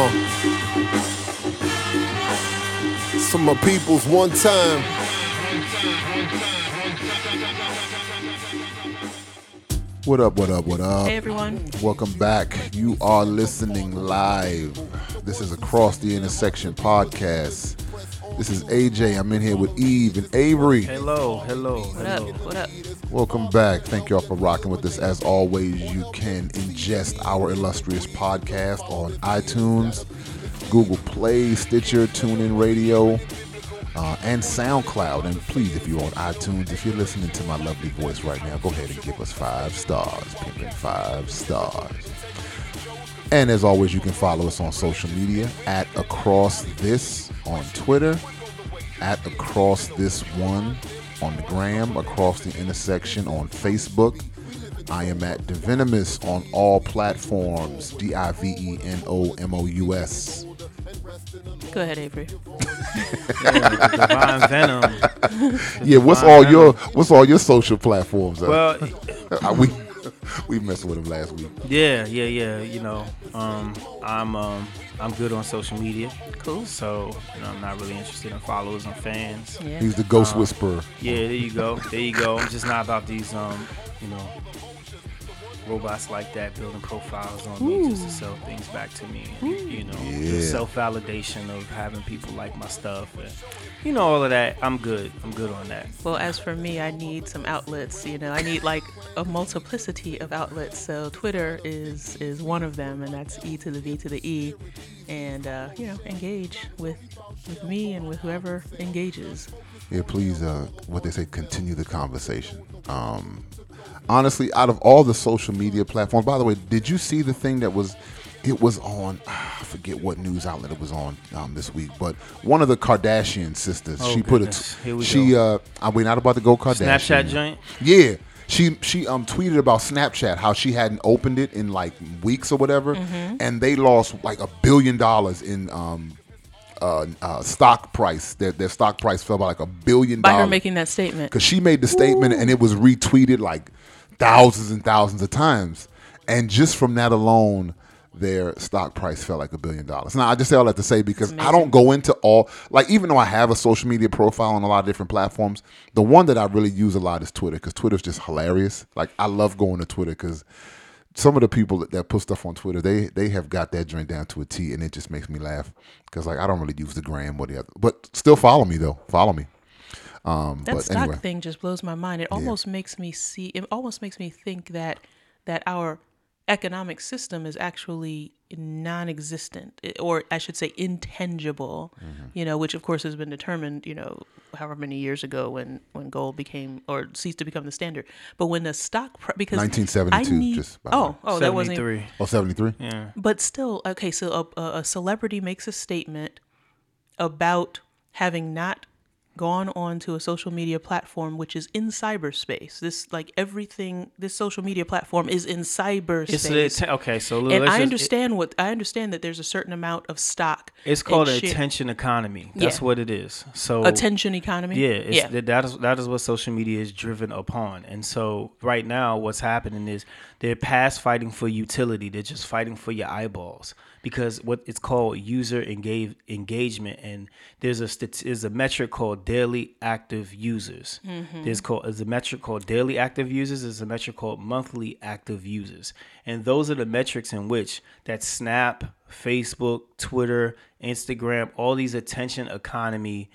Uh. Some my peoples one time. What up, what up, what up? Hey everyone. Welcome back. You are listening live. This is Across the Intersection podcast. This is AJ. I'm in here with Eve and Avery. Hello, hello, What up? What up? Welcome back. Thank y'all for rocking with us. As always, you can ingest our illustrious podcast on iTunes, Google Play, Stitcher, TuneIn Radio, uh, and SoundCloud. And please, if you're on iTunes, if you're listening to my lovely voice right now, go ahead and give us five stars. Pimping five stars. And as always, you can follow us on social media at Across This on Twitter, at Across This One on the gram, Across the Intersection on Facebook. I am at Divenomous on all platforms, D I V E N O M O U S. Go ahead, Avery. Divine Venom. Yeah, what's all your what's all your social platforms? Well, we we messed with him last week. yeah, yeah, yeah. You know, um, I'm um, I'm good on social media, Cool. so you know, I'm not really interested in followers and fans. Yeah. He's the ghost Uh, whisperer. Yeah, there you go, there you go. I'm just not about these, um, you know, robots like that building profiles on me just to sell things back to me. And, you know, Yeah. the self validation of having people like my stuff, and you know, all of that. I'm good. I'm good on that. Well, as for me, I need some outlets. You know, I need like a multiplicity of outlets. So Twitter is is one of them, and that's E to the V to the E, and uh, you know, engage with with me and with whoever engages. Yeah, please, uh, what they say, continue the conversation. Um, honestly, out of all the social media platforms, by the way, did you see the thing that was? It was on. I forget what news outlet it was on um, this week, but one of the Kardashian sisters. Oh, she put goodness. it. Here we She. go. Uh, are we not about to go Kardashian? Snapchat joint. Yeah. She she um tweeted about Snapchat how she hadn't opened it in like weeks or whatever, Mm-hmm. and they lost like a billion dollars in um uh, uh stock price. Their their stock price fell by like a billion By her dollars making that statement. because she made the statement and it was retweeted like thousands and thousands of times, and just from that alone. Their stock price fell like a billion dollars. Now I just say all that to say because I don't go into all like even though I have a social media profile on a lot of different platforms, the one that I really use a lot is Twitter because Twitter's just hilarious. Like I love going to Twitter because some of the people that, that put stuff on Twitter, they they have got that drink down to a T, and it just makes me laugh because like I don't really use the gram or the other, but still follow me though. Follow me. Um, That stock anyway, thing just blows my mind. It almost makes me see. It almost makes me think that that our economic system is actually non-existent, or I should say, intangible. Mm-hmm. You know, which of course has been determined. You know, however many years ago when when gold became or ceased to become the standard. But when the stock pri- because 1972, I need, just by oh oh that wasn't. even- 73. oh 73? Yeah. but still, okay, so a, a a celebrity makes a statement about having not gone on to a social media platform which is in cyberspace. This like everything this social media platform is in cyberspace. It's okay. So and I just- understand what I understand that there's a certain amount of stock. It's called and an share- attention economy. That's Yeah. what it is. So attention economy. Yeah, yeah. That is that is what social media is driven upon. And so right now, what's happening is they're past fighting for utility. They're just fighting for your eyeballs because what it's called user engage, engagement. And there's a there's a metric called daily active users. There's called there's a metric called daily active users. There's a metric called monthly active users. And those are the metrics in which that Snap, Facebook, Twitter, Instagram, all these attention economy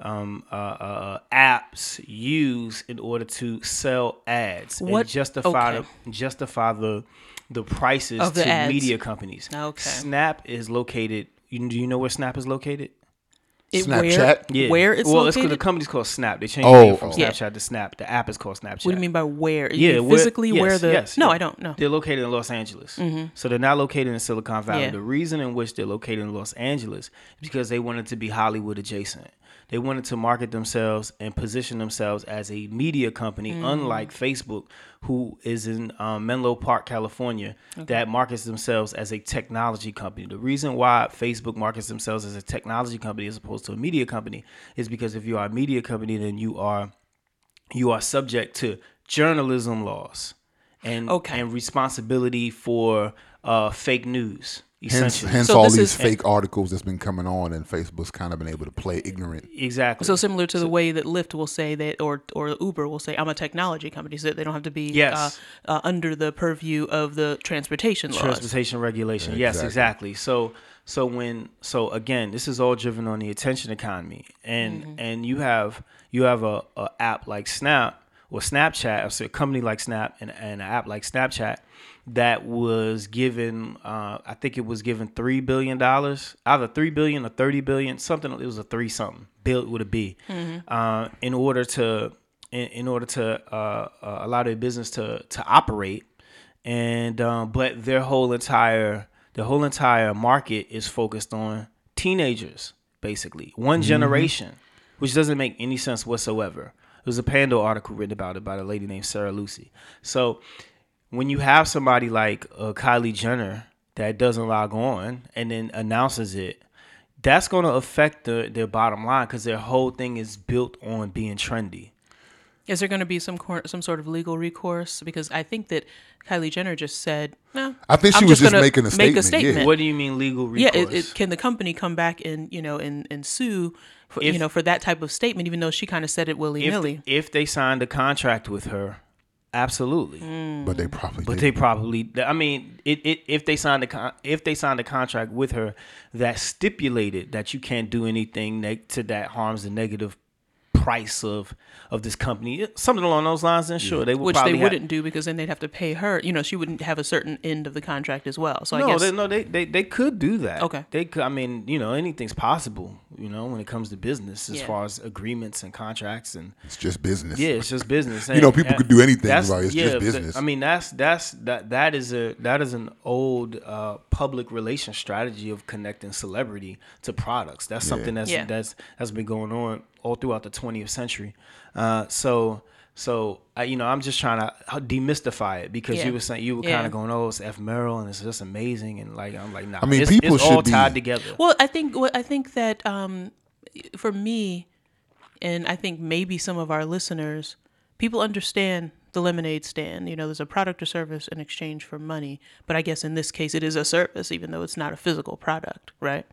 um, uh, uh, apps use in order to sell ads What- and justify okay. the, justify the the prices Of the to ads. media companies. Okay. Snap is located. You, do you know where Snap is located? It- Snapchat? Where, where it's well, located? it's the company's called Snap. They changed Oh, the name from oh. Yeah. Snapchat to Snap. The app is called Snapchat. what do you mean by where? Yeah, mean where- physically where the yes, No, yeah. I don't know. They're located in Los Angeles. Mm-hmm. So they're not located in Silicon Valley. Yeah. The reason in which they're located in Los Angeles is because they wanted to be Hollywood adjacent. They wanted to market themselves and position themselves as a media company, unlike Facebook, who is in um, Menlo Park, California, that markets themselves as a technology company. The reason why Facebook markets themselves as a technology company as opposed to a media company is because if you are a media company, then you are you are subject to journalism laws and Okay. and responsibility for uh, fake news. Hence, hence So all these is- fake articles that's been coming on, and Facebook's kind of been able to play ignorant. exactly. So similar to the way that Lyft will say that, or or Uber will say, "I'm a technology company," so that they don't have to be Yes. uh, uh, under the purview of the transportation laws. transportation regulation. Yes, Exactly. exactly. So so when so again, this is all driven on the attention economy, and Mm-hmm. and you have you have a, a app like Snap or Snapchat, or so a company like Snap, and, and an app like Snapchat that was given, uh, I think it was given three billion dollars, either three billion or thirty billion, something. It was a three something bill with a B, uh, in order to in, in order to uh, uh, allow their business to to operate. And um, but their whole entire the whole entire market is focused on teenagers basically. One generation which doesn't make any sense whatsoever. There was a pando article written about it by a lady named Sarah Lacy. So when you have somebody like uh, kylie jenner that doesn't log on and then announces it that's going to affect the, their bottom line because their whole thing is built on being trendy Is there going to be some cor- some sort of legal recourse? Because I think that Kylie Jenner just said, "No." I think she I'm was just gonna making a make a statement, yeah. what do you mean legal Yeah, recourse it, it, can the company come back and you know and, and sue for If- you know for that type of statement, even though she kind of said it willy if, nilly? if they signed a contract with her, absolutely. Mm. But they probably But did. they probably, I mean, it, it if they signed a con, if they signed a contract with her that stipulated that you can't do anything neg- to that harms the negative price of of this company, something along those lines, then sure they would which they wouldn't do because then they'd have to pay her. You know, she wouldn't have a certain end of the contract as well. So I no, guess they, no, they, they they could do that. Okay. they could. I mean, you know, anything's possible. You know, when it comes to business, as Yeah. far as agreements and contracts and it's just business. Yeah, it's just business. You know, people could do anything, that's- right? It's just but- business. I mean, that's that's that that is a that is an old uh, public relation strategy of connecting celebrity to products. That's something that's Yeah. that's that's been going on all throughout the 20th century. Uh, so so I, you know, I'm just trying to demystify it because Yeah. you were saying you were Yeah. kind of going, oh, it's ephemeral and it's just amazing and like I'm like, nah. I mean, it's, people it's all should be- tied together. Well, I think what I think that um, for me, and I think maybe some of our listeners, people understand the lemonade stand. You know, there's a product or service in exchange for money, but I guess in this case, it is a service, even though it's not a physical product, right?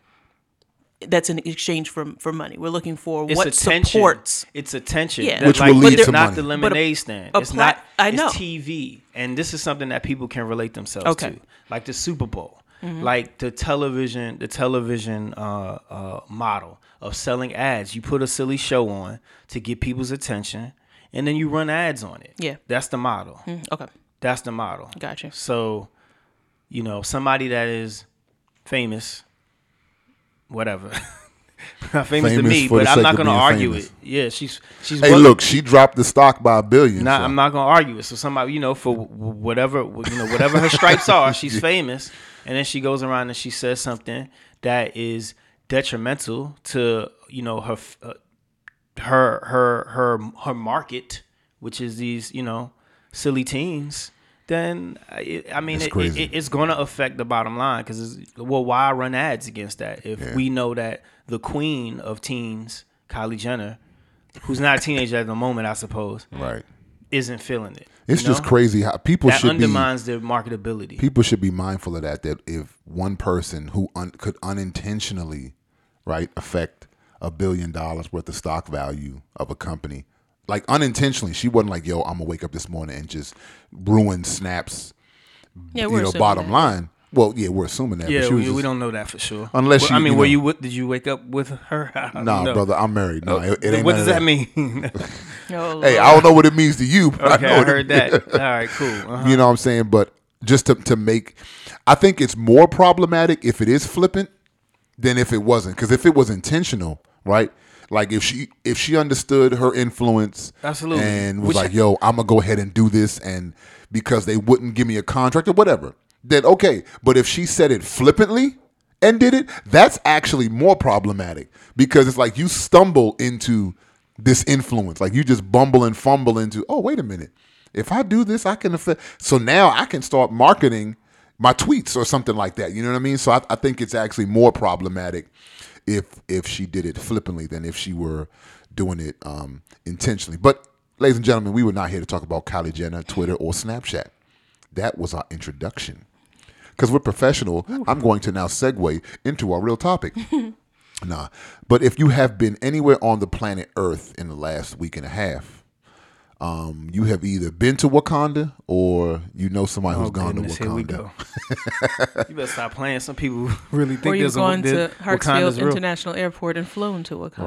That's in exchange for for money. We're looking for it's what attention. supports. It's attention. Yeah. Which like, will lead it's to not money. the But a- lemonade stand. a it's plat- not. I know. It's TV, and this is something that people can relate themselves Okay. Mm-hmm. to, like the Super Bowl, like the television, the television uh, uh, model of selling ads. You put a silly show on to get people's attention, and then you run ads on it. Yeah. that's the model. Mm, Okay, That's the model. Gotcha. So, you know, somebody that is famous, whatever. Not famous, to me, but I'm not going to argue famous. it. Yeah, she's she's. hey, look, she dropped the stock by a billion. Nah, so- I'm not gonna argue it. So somebody, you know, for whatever you know, whatever her stripes are, she's famous, and then she goes around and she says something that is detrimental to you know her uh, her her her her market, which is these you know silly teens. Then I, I mean, It's it, it, it's going to affect the bottom line because well, why run ads against that if Yeah. we know that the queen of teens, Kylie Jenner, who's not a teenager at the moment, I suppose, right. isn't feeling it. It's you just know? crazy how people That should be. undermines their marketability. people should be mindful of that that if one person who un- could unintentionally right affect a billion dollars worth of stock value of a company like unintentionally she wasn't like yo i'm gonna wake up this morning and just ruin snaps Yeah, you we're know assuming bottom that. line well yeah we're assuming that yeah, but she was we, we don't know that for sure. Unless Well, you- I mean, you were know. you w- did you wake up with her? I don't nah know. brother i'm married no it, it ain't what does of that mean? Oh, hey i don't know what it means to you but okay, I, know I what it heard that. All right, cool. Uh-huh. You know what I'm saying? But just to, to make, I think it's more problematic if it is flippant than if it wasn't. Because if it was intentional, right? Like if she if she understood her influence, Absolutely. and was Which- like, "Yo, I'm gonna go ahead and do this," and because they wouldn't give me a contract or whatever, then okay. But if she said it flippantly and did it, that's actually more problematic because it's like you stumble into this influence, like you just bumble and fumble into. Oh, wait a minute if I do this, I can affect. So now I can start marketing my tweets or something like that. You know what I mean? So I, I think it's actually more problematic if if she did it flippantly than if she were doing it um, intentionally. But ladies and gentlemen, we were not here to talk about Kylie Jenner, Twitter, or Snapchat. That was our introduction because we're professional, I'm going to now segue into our real topic. nah, but if you have been anywhere on the planet Earth in the last week and a half, um, you have either been to Wakanda or you know somebody who's Oh, gone goodness, to here we Wakanda. go. you better stop playing. Some people really think Or you've there's a- gone to Hartsfield International Airport and flown to Wakanda.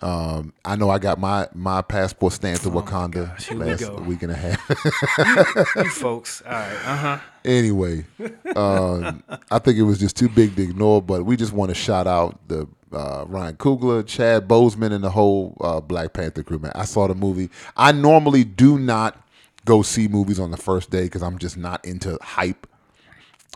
Right. Um, I know I got my my passport stamped to Wakanda Oh gosh, here we last go. week and a half. You folks. All right. Uh huh. anyway, um, I think it was just too big to ignore. But we just want to shout out the uh, Ryan Coogler, Chad Boseman, and the whole uh, Black Panther crew. Man, I saw the movie. I normally do not go see movies on the first day because I'm just not into hype,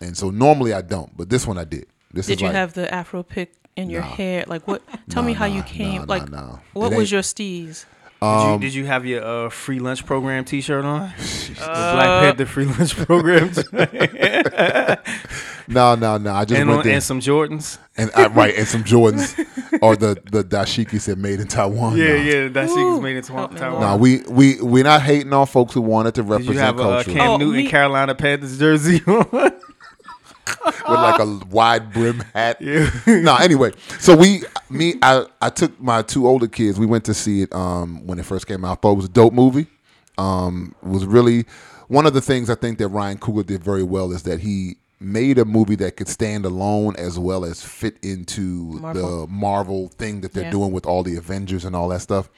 and so normally I don't. But this one I did. This Did is you like, have the Afro pick in your Nah. hair? Like what? Tell me Nah, how you came. nah, like nah, nah. what was your steez? Did, Um, you, did you have your uh, free lunch program T-shirt on? the Black Panther free lunch program, no, no, no. I just and, went there. and some Jordans. and I, right, and some Jordans, or the the dashiki said made in Taiwan. Yeah, Nah. yeah, that shit Ooh, made in Taiwan. Taiwan. No, we we we're not hating on folks who wanted to Did you represent have a uh, culture Cam Oh, Newton me- Carolina Panthers jersey on? with like a wide brim hat. Yeah. no, anyway, so we me I I took my two older kids. We went to see it um when it first came out. I thought it was a dope movie. Um, it was really one of the things I think that Ryan Coogler did very well is that he made a movie that could stand alone as well as fit into Marvel. the Marvel thing that they're Yeah. doing with all the Avengers and all that stuff.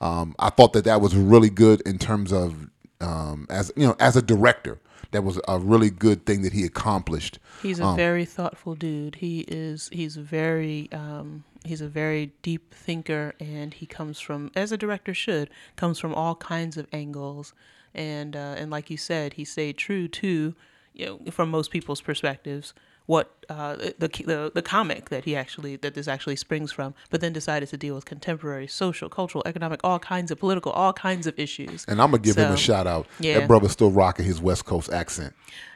Um, I thought that that was really good in terms of um, as you know as a director. That was a really good thing that he accomplished. He's a Um, very thoughtful dude. He is. He's very. Um, he's a very deep thinker, and he comes from, as a director should, comes from all kinds of angles, and uh, and like you said, he stayed true to, you know, from most people's perspectives, what uh, the, the the comic that he actually that this actually springs from, but then decided to deal with contemporary social, cultural, economic, all kinds of political, all kinds of issues. And I'm gonna give him a shout out. yeah. That brother's still rocking his West Coast accent.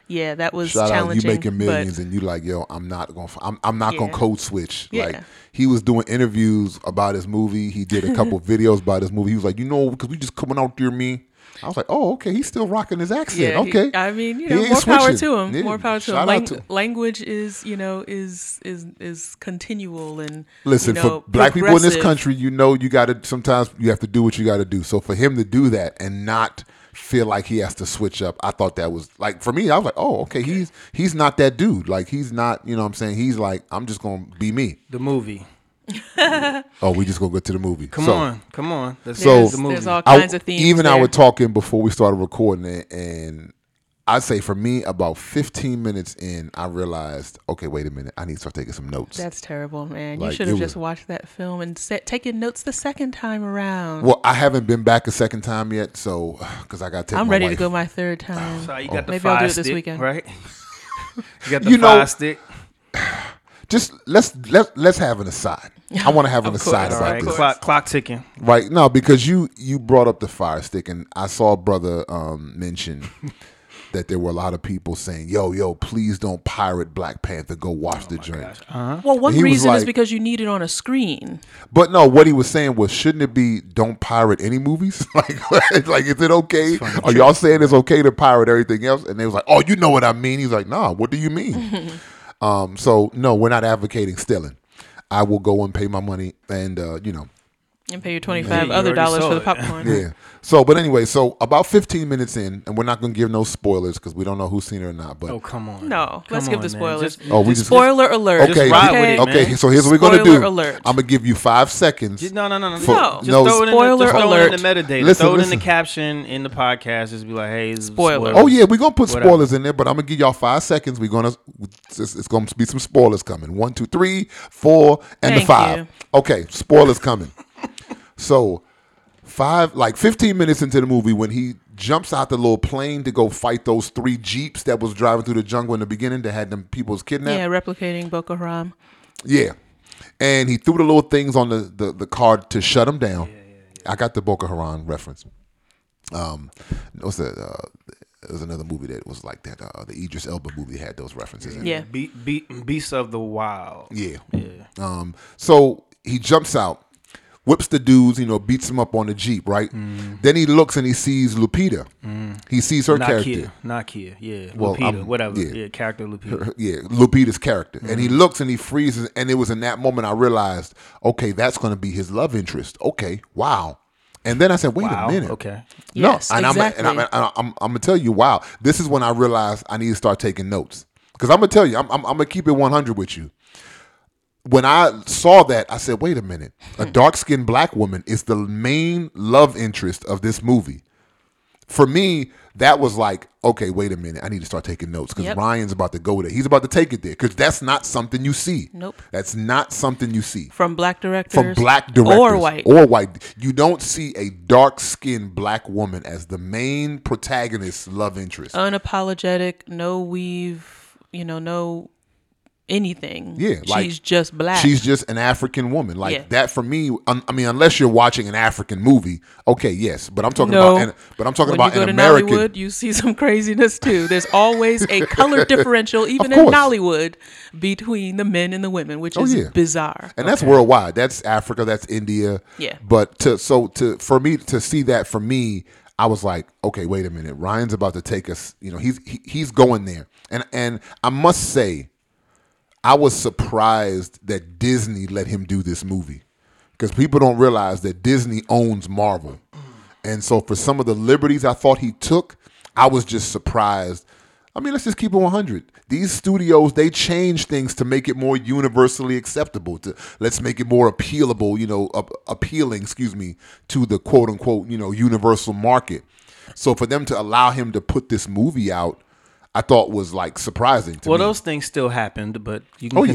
Yeah, that was Shout out, you challenging. making but- millions, and you like, yo, I'm not gonna, I'm, I'm not gonna code switch. Like he was doing interviews about his movie. He did a couple videos about his movie. He was like, you know, because we just coming out there, me. I was like, oh, okay, he's still rocking his accent. Yeah, he- okay, I mean, you know, ain't more power to him. Yeah, More power to shout him. Lang- to- language is, you know, is is is continual and Listen, you know, for black people in this country, you know, you got to sometimes you have to do what you got to do. So for him to do that and not feel like he has to switch up, I thought that was like for me. I was like, oh, okay, he's he's not that dude. Like he's not, you know, what I'm saying he's like, I'm just gonna be me. The movie. Oh, we just gonna go to the movie. Come So, on, come on. Let's So- the movie. There's all I- kinds of themes. even I there. was talking before we started recording it, and I'd say for me, about 15 minutes in, I realized, okay, wait a minute, I need to start taking some notes. That's terrible, man. Like, you should it have was- just watched that film and set, taken notes the second time around. well, I haven't been back a second time yet, so because I got to take. I'm my ready to go my third time. So you got the Maybe I'll do it this stick, weekend. right? you got the You know- fire stick. Just let's let let's have an aside. I want to have an Of aside about right, this. clock, clock ticking. Right? now, because you you brought up the fire stick, and I saw a brother um, mention that there were a lot of people saying, "Yo, yo, please don't pirate Black Panther. Go watch the joint." Well, one He was reason is because you need it on a screen. But no, what he was saying was, shouldn't it be don't pirate any movies? like, like is it okay? Are y'all saying it's okay to pirate everything else? And they was like, oh, you know what I mean? He's like, nah, what do you mean? um, so no, we're not advocating stealing. I will go and pay my money, and uh, you know, And pay your 25 you other dollars for the popcorn. yeah. So, but anyway, so about 15 minutes in, and we're not going to give no spoilers because we don't know who's seen it or not. But Oh come on. No, let's Come give the spoilers. Just- oh, we just Spoiler alert. okay, ride with it, okay. So here's what we're going to do. alert. I'm gonna give you five seconds. Just- no, no, no, no. For- no. Just no, throw it in Spoiler the, just throw alert. it in the metadata. Listen, throw it in the caption in the podcast. Just be like, hey, Spoiler. spoiler. Oh yeah, we're gonna put Whatever. spoilers in there, but I'm gonna give y'all five seconds. We're gonna it's, it's gonna be some spoilers coming. One, two, three, four, and the five. you. Okay, spoilers coming. So five like 15 minutes into the movie when he jumps out the little plane to go fight those three jeeps that was driving through the jungle in the beginning that had them people's kidnapped. Yeah, replicating Boko Haram. Yeah. And he threw the little things on the, the, the card to shut him down. Yeah, yeah. I got the Boko Haram reference. Um, what's that? Uh, there was another movie that was like that. Uh, the Idris Elba movie had those references in it. Yeah. Be, be, Beasts of the Wild. Yeah. Yeah. Um, so he jumps out. Whips the dudes, you know, beats him up on the jeep, right? Then he looks and he sees Lupita. He sees her Not character. Kia. Nakia. Yeah. Well, Lupita. I'm- whatever. yeah. Yeah. Character Lupita. yeah, Lupita's character. And Mm-hmm. he looks and he freezes, and it was in that moment I realized, okay, that's going to be his love interest. Okay, wow. And then I said, wait Wow. a minute. Okay. Yes, and exactly. I'm, and I'm, and I'm, I'm, gonna tell you, wow. This is when I realized I need to start taking notes because I'm gonna tell you, I'm, I'm, I'm gonna keep it 100 with you. When I saw that, I said, wait a minute. A hmm. dark skinned black woman is the main love interest of this movie. For me, that was like, okay, wait a minute. I need to start taking notes because Yep. Ryan's about to go there. He's about to take it there because that's not something you see. Nope. That's not something you see From black directors, from black directors or white. or white. You don't see a dark skinned black woman as the main protagonist love interest. unapologetic, no weave, you know, no anything. Yeah, like, she's just black. She's just an African woman. Like Yeah. that for me. un- I mean, unless you're watching an African movie, okay, yes. But I'm talking no, about. An, but I'm talking when about you go an to American. Nollywood, you see some craziness too. There's always a color differential, even in. Nollywood, between the men and the women, which Oh, is yeah. bizarre. and that's worldwide. That's Africa. That's India. Yeah. But to so to for me to see that for me, I was like, okay, wait a minute. Ryan's about to take us. You know, he's he, he's going there, and and I must say, I was surprised that Disney let him do this movie because people don't realize that Disney owns Marvel, and so for some of the liberties I thought he took, I was just surprised. I mean, let's just keep it 100. These studios, they change things to make it more universally acceptable. To let's make it more appealable, you know, ap- appealing, excuse me, to the quote unquote, you know, universal market. So for them to allow him to put this movie out, I thought was like surprising to Well, me. those things still happened, but you can Oh, yeah.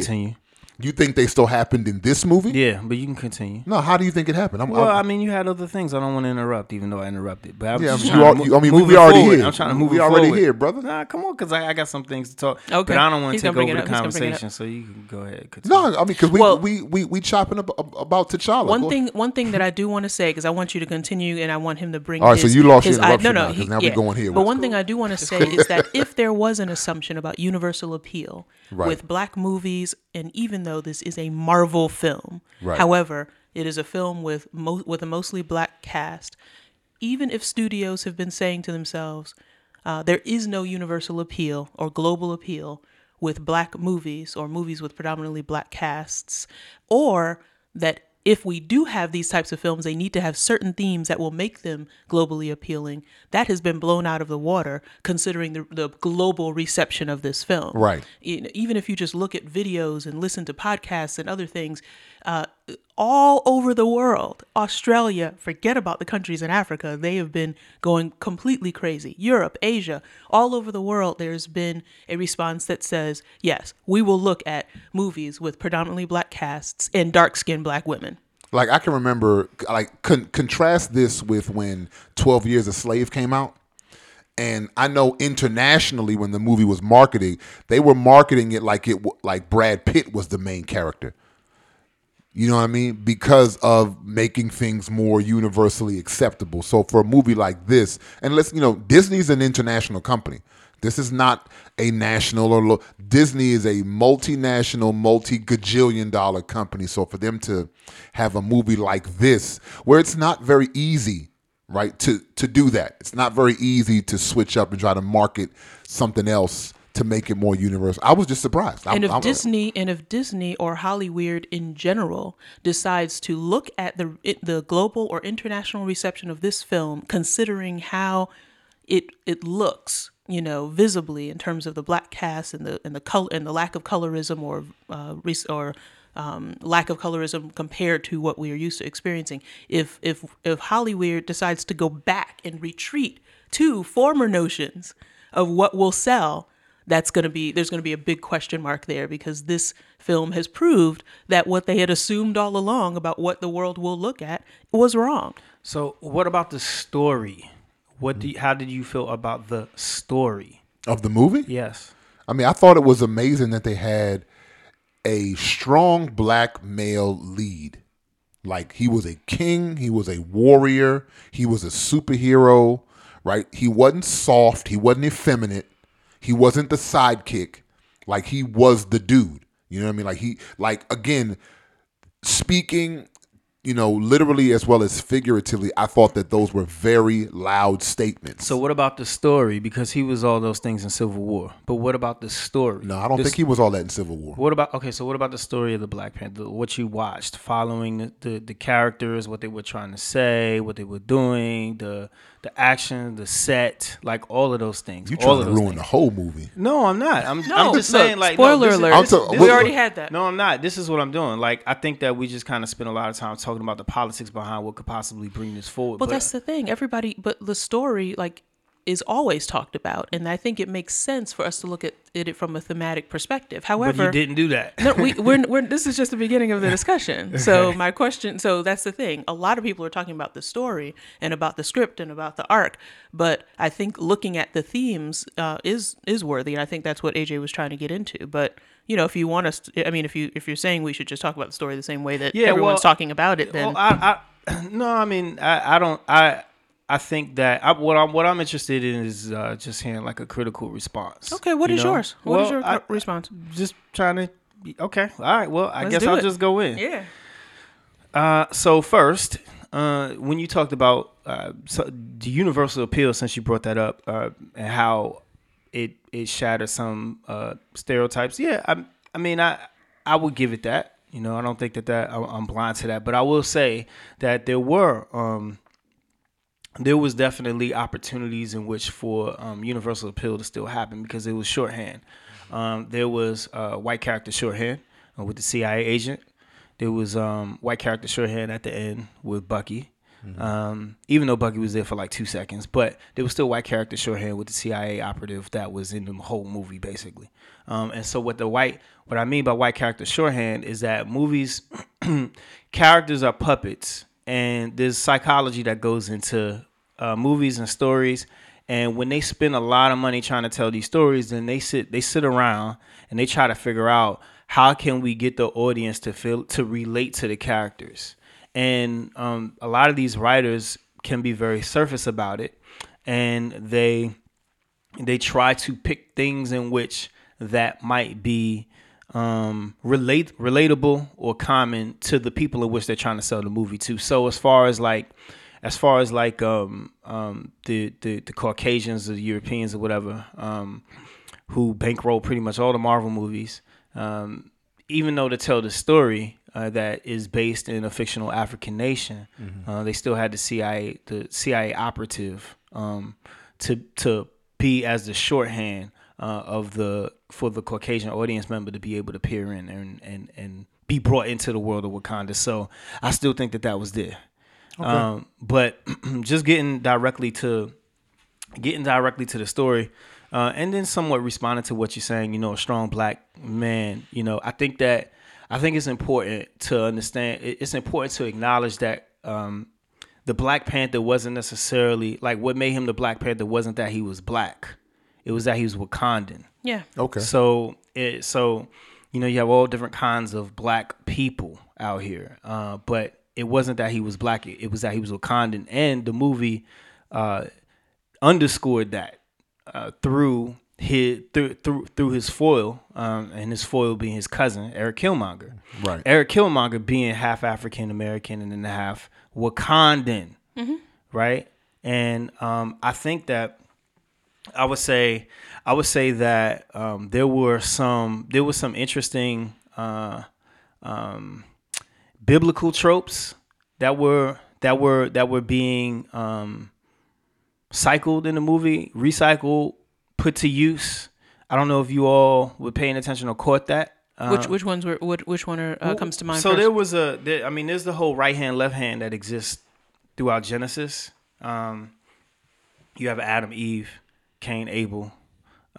Continue. you think they still happened in this movie? Yeah. but you can continue. No, how do you think it happened? I'm, Well, I'm- I mean, you had other things. I don't want to interrupt, even though I interrupted. But I'm Yeah, just but trying you to al- mo- you- I mean, move we already forward. here. I'm trying to move it already forward. here, brother. Nah, come on, because I, I got some things to talk. Okay. But I don't want to take over the it up. He's gonna bring it up. conversation, so you can go ahead. Continue. no, I mean, because we, Well- we we we chopping up about T'Challa. One Go- thing, one thing that I do want to say because I want you to continue and I want him to bring. All right, so you lost your his I- interruption no, now, no, 'cause he- now we yeah. going here. But one thing I do want to say is that if there was an assumption about universal appeal with black movies, and even though this is a Marvel film, Right. however, it is a film with mo- with a mostly black cast. Even if studios have been saying to themselves, uh, there is no universal appeal or global appeal with black movies or movies with predominantly black casts, or that if we do have these types of films, they need to have certain themes that will make them globally appealing. That has been blown out of the water considering the, the global reception of this film. Right. Even if you just look at videos and listen to podcasts and other things, uh, all over the world, Australia, forget about the countries in Africa, they have been going completely crazy. Europe, Asia, all over the world, there's been a response that says, yes, we will look at movies with predominantly black casts and dark skinned black women. like I can remember, like con- contrast this with when Twelve Years a Slave came out. And I know internationally, when the movie was marketing, they were marketing it like it like Brad Pitt was the main character. You know what I mean? Because of making things more universally acceptable. So for a movie like this, and let's you know, Disney's an international company. This is not a national or lo- Disney is a multinational, multi gajillion dollar company. So for them to have a movie like this, where it's not very easy, right, to to do that, it's not very easy to switch up and try to market something else to make it more universal. I was just surprised. and I, if I- Disney and if Disney or Hollywood in general decides to look at the the global or international reception of this film, considering how it it looks, you know, visibly in terms of the black cast and the and the color and the lack of colorism or uh, or um, lack of colorism compared to what we are used to experiencing. If if if Hollywood decides to go back and retreat to former notions of what will sell, that's going to be there's going to be a big question mark there because this film has proved that what they had assumed all along about what the world will look at was wrong. So, what about the story? What do you, how did you feel about the story? of the movie. Yes. I mean, I thought it was amazing that they had a strong black male lead. Like he was a king, he was a warrior, he was a superhero, right? He wasn't soft, he wasn't effeminate, he wasn't the sidekick. Like he was the dude. You know what I mean? Like he like again speaking you know, literally as well as figuratively, I thought that those were very loud statements. So what about the story? Because he was all those things in Civil War. But what about the story? no, I don't The think he was all that in Civil War. What about okay? So what about the story of the Black Panther? What you watched, following the, the, the characters, what they were trying to say, what they were doing, the the action, the set, like all of those things. You all trying of to ruin things. the whole movie? No, I'm not. I'm, No, I'm just look, saying like no, spoiler this is- alert. I'm this- ta- we already had that. No, I'm not. This is what I'm doing. Like I think that we just kind of spent a lot of time talking about the politics behind what could possibly bring this forward. Well, that's the thing. Everybody, but the story, like, is always talked about, and I think it makes sense for us to look at it from a thematic perspective. but However, you didn't do that. no, we, we're, we're, this is just the beginning of the discussion. So my question, so that's the thing. A lot of people are talking about the story and about the script and about the arc, but I think looking at the themes uh, is is worthy, and I think that's what AJ was trying to get into. But you know, if you want us, to, I mean, if you if you're saying we should just talk about the story the same way that Yeah, everyone's well, talking about it, then Well, I, I, no, I mean, I, I don't, I, I think that I, what I'm, what I'm interested in is uh, just hearing like a critical response. okay. What is know? yours? What is Well, your I- response? just trying to. Okay, all right. Well, I Let's guess I'll it. just go in. Yeah. Uh, so first, uh, when you talked about uh, so the universal appeal, since you brought that up, uh, and how it it shattered some uh, stereotypes, yeah, I, I mean, I I would give it that. You know, I don't think that that I'm I'm blind to that, but I will say that there were. Um, there was definitely opportunities in which for um, universal appeal to still happen because it was shorthand. Um, there was uh, white character shorthand uh, with the CIA agent. There was um, white character shorthand at the end with Bucky. Um, even though Bucky was there for like two seconds, but there was still white character shorthand with the CIA operative that was in the whole movie, basically. Um, and so, what the white, what I mean by white character shorthand is that movies, characters are puppets, and there's psychology that goes into uh, movies and stories. And when they spend a lot of money trying to tell these stories, then they sit they sit around and they try to figure out how can we get the audience to feel to relate to the characters. And um, a lot of these writers can be very surface about it, and they they try to pick things in which that might be um, relate relatable or common to the people in which they're trying to sell the movie to. So as far as like as far as like um, um, the, the the Caucasians or the Europeans or whatever um, who bankroll pretty much all the Marvel movies, um, even though to tell the story uh, that is based in a fictional African nation, uh, they still had the CIA the CIA operative um, to to be as the shorthand uh, of the for the Caucasian audience member to be able to peer in and and and be brought into the world of Wakanda. So I still think that that was there. Um, but just getting directly to getting directly to the story, uh, and then somewhat responding to what you're saying. You know, a strong black man. You know, I think that I think it's important to understand. It's important to acknowledge that um, the Black Panther wasn't necessarily like what made him the Black Panther wasn't that he was black. It was that he was Wakandan. Yeah. Okay. So it so you know you have all different kinds of black people out here, uh, but it wasn't that he was black. It, it was that he was Wakandan, and the movie uh, underscored that uh, through his through through through his foil, um, and his foil being his cousin Eric Killmonger. Right. Eric Killmonger being half African American and then half Wakandan, right? And um, I think that I would say I would say that um, there were some there was some interesting uh, um, biblical tropes that were that were that were being um, cycled in the movie, recycled, put to use. I don't know if you all were paying attention or caught that. Which which ones were which, which one are, uh, comes to mind? so first? there was a, there, I mean, there's the whole right hand, left hand that exists throughout Genesis. Um, you have Adam, Eve, Cain, Abel,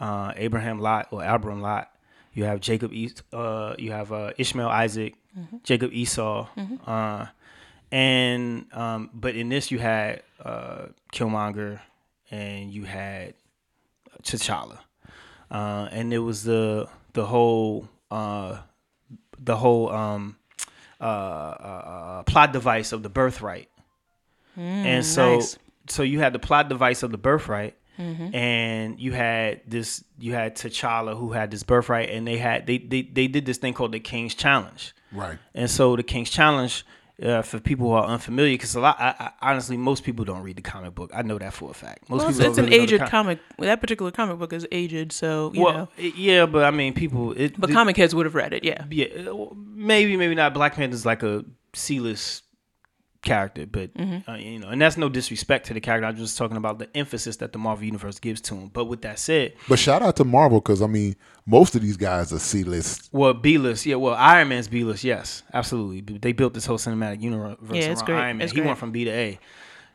uh, Abraham, Lot, or Abram, Lot. You have Jacob, uh, you have uh, Ishmael, Isaac, Jacob, Esau, uh, and um, but in this you had uh, Killmonger, and you had T'Challa, uh, and it was the the whole uh, the whole um, uh, uh, uh, plot device of the birthright. and so nice. so you had the plot device of the birthright. And you had this, you had T'Challa who had this birthright, and they had they, they they did this thing called the King's Challenge. Right. And so the King's Challenge uh, for people who are unfamiliar, because a lot, I, I, honestly, most people don't read the comic book. I know that for a fact. Most Well, people it's an really aged com- comic. That particular comic book is aged, so you Well, know. yeah, but I mean, people. It, But the- comic heads would have read it, yeah. yeah, uh, maybe, maybe not. Black Panther's like a C-list character, but Mm-hmm. uh, you know, and that's no disrespect to the character. I'm just talking about the emphasis that the Marvel universe gives to him. But with that said, But shout out to Marvel because I mean, most of these guys are C list. well, B-list, yeah, well, Iron Man's B-list, yes, absolutely. They built this whole cinematic universe Yeah, it's around great. Iron Man. It's he great. went from B to A.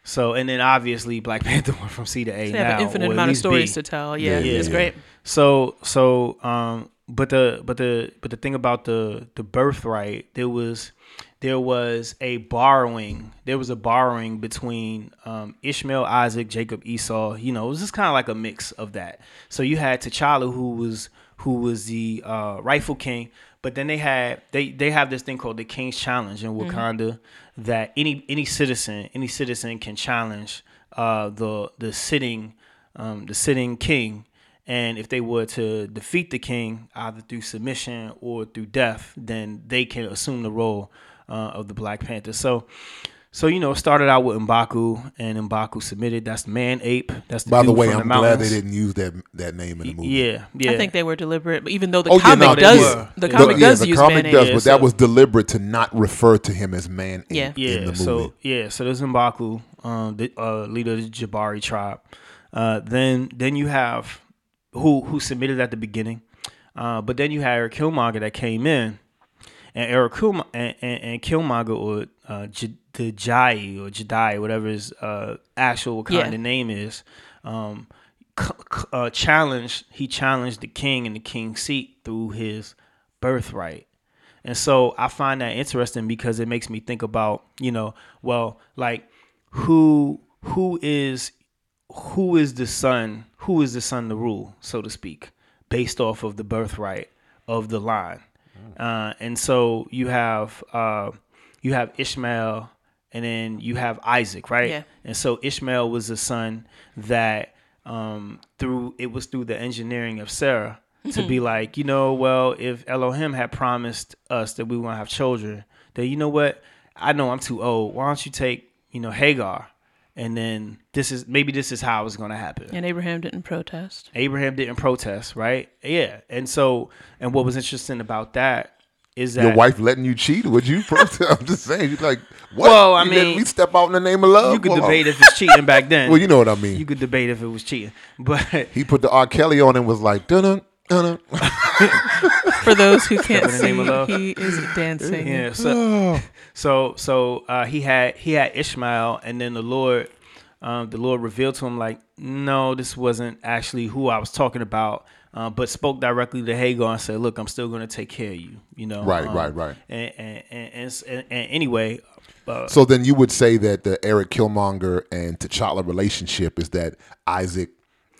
So, and then obviously Black Panther went from C to A. They have now, an infinite amount of least B. stories to tell. Yeah, Yeah, it's yeah. great. So so um but the but the but the thing about the the birthright there was there was a borrowing there was a borrowing between um, Ishmael Isaac Jacob Esau you know it was just kind of like a mix of that. So you had T'Challa who was who was the uh, rightful king but then they had they they have this thing called the King's Challenge in Wakanda that any any citizen any citizen can challenge uh, the the sitting um, the sitting king. And if they were to defeat the king either through submission or through death, then they can assume the role uh, of the Black Panther. So, so you know, started out with Mbaku, and Mbaku submitted. That's the man ape. That's the By the way, from I'm the glad they didn't use that that name in the movie. Yeah, yeah. I think they were deliberate, even though the Oh yeah, comic no, does were. the The- comic yeah, does the use comic man does, Yeah, but so- that was deliberate to not refer to him as man Yeah. ape yeah. in the movie. So yeah, so there's Mbaku, um, the uh, leader of the Jabari tribe. Uh, then then you have who who submitted at the beginning, uh, but then you had Eric Killmonger that came in, and Eric and, and, and Killmonger or uh, J- the Jai or Jedi, whatever his uh, actual kind Yeah. of name is, um, c- c- uh, challenged. He challenged the king and the king's seat through his birthright. And so I find that interesting because it makes me think about, you know, well, like who who is who is the son, who is the son to rule, so to speak, based off of the birthright of the line. Uh, and so you have uh, you have Ishmael and then you have Isaac, right? Yeah. And so Ishmael was the son that um, through it was through the engineering of Sarah to be like, you know, well, if Elohim had promised us that we were gonna have children, then you know what? I know I'm too old. Why don't you take, you know, Hagar, and then this is maybe this is how it's gonna happen. And Abraham didn't protest. Abraham didn't protest, right? Yeah, and so and what was interesting about that is that Your wife letting you cheat? Would you protest? I'm just saying. You're like, what? Well, I You let mean, me step out in the name of love. you could Well, debate if it's cheating back then. Well, you know what I mean. you could debate if it was cheating, but he put the R. Kelly on and was like, dun dun dun. For those who can't In the see, name of love. he is dancing. Yeah. So, so, so uh, he had he had Ishmael, and then the Lord, um, the Lord revealed to him like, no, this wasn't actually who I was talking about, uh, but spoke directly to Hagar and said, look, I'm still going to take care of you. You know. Right, um, right, right. And and and, and, and, and anyway. Uh, So then you would say that the Eric Killmonger and T'Challa relationship is that Isaac,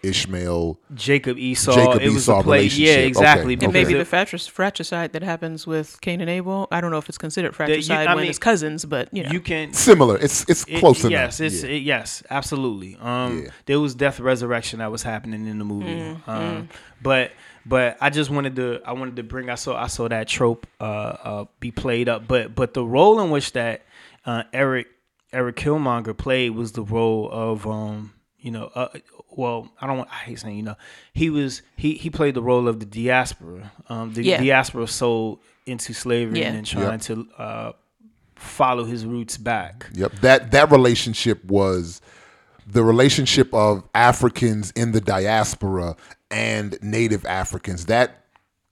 Ishmael. Jacob Esau. Jacob it was Esau a play. Yeah, exactly. okay. And maybe the fratric- fratricide that happens with Cain and Abel. I don't know if it's considered fratricide I when mean, it's cousins, but you know. you can Similar. It's it's It- close enough. yes, it's Yeah. it- yes, absolutely. Um, Yeah. there was death resurrection that was happening in the movie. Mm, um, but but I just wanted to I wanted to bring I saw I saw that trope uh, uh, be played up. But but the role in which that uh, Eric Eric Killmonger played was the role of um you know uh, well I don't I hate saying you know he was he he played the role of the diaspora um the Yeah. diaspora sold into slavery Yeah. and then trying to uh, follow his roots back. Yep. That that relationship was the relationship of Africans in the diaspora and native Africans. That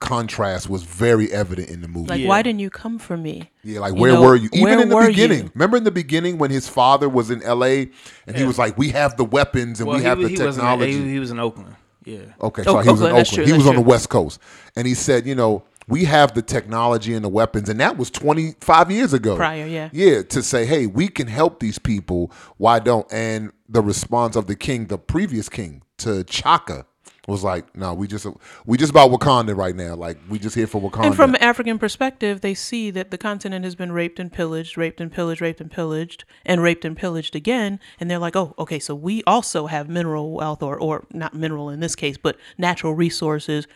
contrast was very evident in the movie. like, Yeah. why didn't you come for me? Yeah, like You where know, were you? Even in the beginning. you? Remember in the beginning when his father was in L.A. and he was like, "We have the weapons and Well, we he, have was- the he wasn't- technology." He, he was in Oakland. Yeah. Okay, Oh, so he was in Oakland, that's Oakland. true, he was that's on the. West Coast, and he said, "You know, we have the technology and the weapons, and that was 25 years ago. Prior, yeah. yeah, to say, hey, we can help these people. Why don't?" And the response of the king, the previous king, T'Chaka, was like, "No, we just we just about Wakanda right now. Like we just here for Wakanda." And from an African perspective, they see that the continent has been raped and pillaged, raped and pillaged, raped and pillaged, and raped and pillaged again. And they're like, oh, okay, so we also have mineral wealth, or, or not mineral in this case, but natural resources.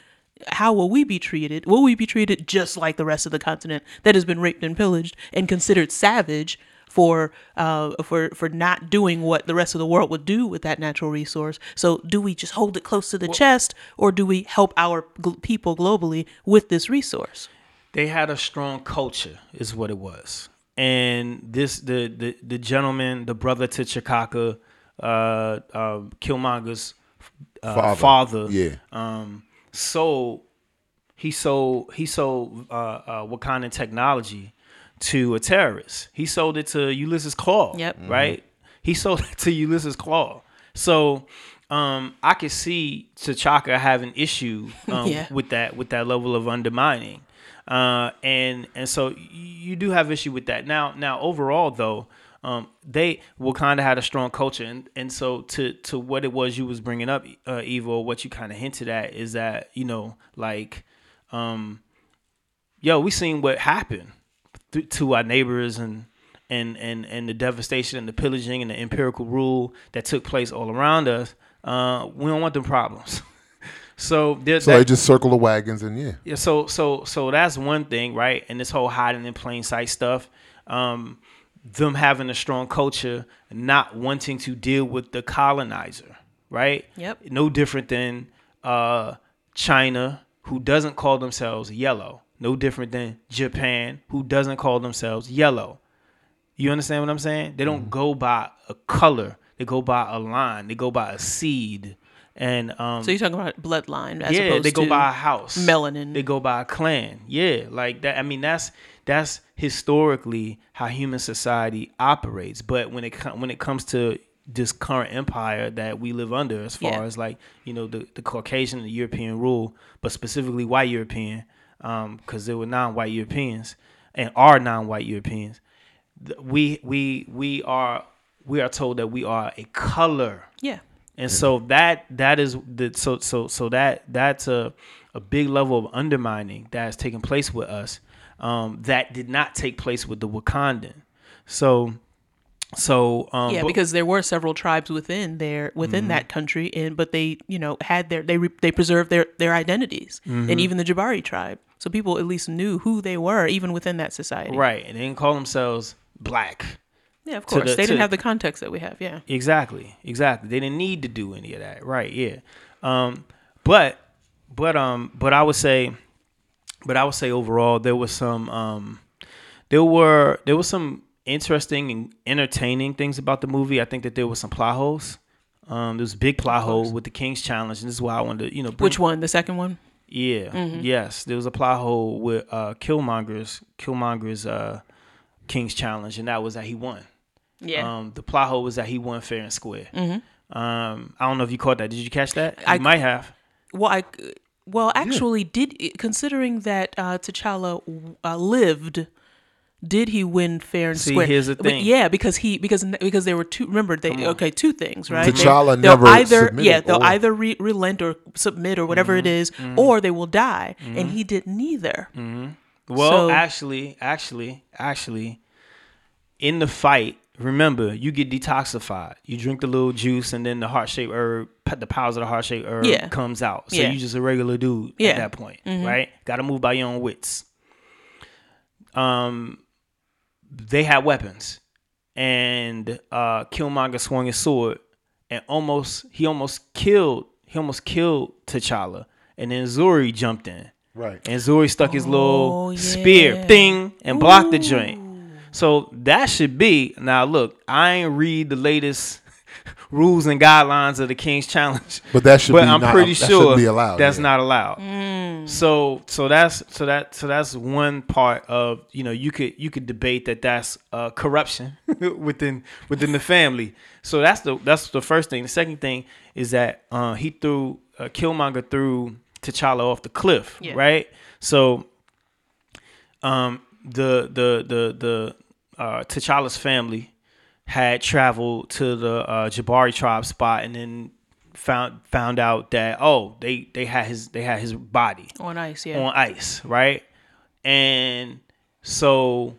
how will we be treated? Will we be treated just like the rest of the continent that has been raped and pillaged and considered savage for uh, for for not doing what the rest of the world would do with that natural resource? So, do we just hold it close to the chest, or do we help our gl- people globally with this resource? they had a strong culture is what it was and this the the, the gentleman the brother to T'Chaka uh, uh killmonger's uh, Father. father, Yeah. um sold he sold he sold uh, uh wakandan technology to a terrorist. He sold it to Ulysses Klaue Yep. right? He sold it to Ulysses Klaue. So um, I could see T'Chaka having issue um, Yeah. with that with that level of undermining, uh, and and so you do have issue with that. Now now overall though, um, they Wakanda had a strong culture, and, and so to to what it was you was bringing up, uh, Evo, what you kind of hinted at is that you know like, um, yo, we seen what happened th- to our neighbors and. And, and, and the devastation and the pillaging and the empirical rule that took place all around us, uh, we don't want them problems. so there, So that- they just circle the wagons and yeah. yeah, so so so that's one thing, right? And this whole hiding in plain sight stuff, um, them having a strong culture, not wanting to deal with the colonizer, right? Yep. No different than uh, China, who doesn't call themselves yellow. No different than Japan, who doesn't call themselves yellow. You understand what I'm saying? They don't go by a color. They go by a line. They go by a seed. And um, So you're talking about bloodline as yeah, opposed they go to by a house, melanin. They go by a clan. Yeah, like that. I mean, that's that's historically how human society operates. But when it when it comes to this current empire that we live under, as far Yeah. as like you know the the Caucasian and the European rule, but specifically white European, because they were non-white Europeans and are non-white Europeans. We we we are we are told that we are a color yeah. and so that that is the so so so that that's a a big level of undermining that has taken place with us um, that did not take place with the Wakandan. So so um, yeah, but- because there were several tribes within there within Mm-hmm. that country, and but they you know had their they re, they preserved their their identities, Mm-hmm. and even the Jabari tribe, so people at least knew who they were even within that society. right, and they didn't call themselves black. Yeah, of course the- they didn't have the context that we have. Yeah. Exactly, exactly. They didn't need to do any of that, right? Yeah. Um, but but um, but I would say, but I would say overall there was some um, there were there was some interesting and entertaining things about the movie. I think that there was some plot holes. Um, there was a big plot hole with the King's Challenge, and this is why I wanted to, you know, bring, Which one? The second one? yeah, yes, there was a plot hole with uh, Killmonger's Killmonger's uh, King's Challenge, and that was that he won. Yeah. Um, the plot hole was that he won fair and square. Um, I don't know if you caught that. Did you catch that? I- you might have. well, I well actually did considering that uh, T'Challa uh, lived. Did he win fair and See, square? here's the But yeah, because he because because there were two. Remember, they okay two things, right? They- T'Challa they'll never either submitted yeah they'll or- either re- relent or submit or whatever Mm-hmm. it is, or they will die, and he did neither. Well, So- actually, actually, actually, in the fight, remember you get detoxified. You drink the little juice, and then the heart shaped herb, the powers of the heart shaped herb Yeah. comes out. So Yeah. you just a regular dude Yeah. Mm-hmm. at that point, right? Got to move by your own wits. Um, they had weapons, and uh, Killmonger swung his sword, and almost he almost killed he almost killed T'Challa, and then Zuri jumped in. Right. And Zuri stuck his little Oh, spear, thing, and blocked the joint. So that should be now. Look, I ain't read the latest rules and guidelines of the King's Challenge, But that should but be I'm not- pretty that sure be allowed, that's yeah. not allowed. So so that's so that so that's one part of you know you could you could debate that that's uh, corruption within within the family. So that's the that's the first thing. The second thing is that uh, he threw uh, Killmonger threw T'Challa off the cliff, Yeah. right? So um the the the the uh T'Challa's family had traveled to the uh, Jabari tribe spot and then found found out that oh they they had his they had his body On ice, yeah. on ice, right? And so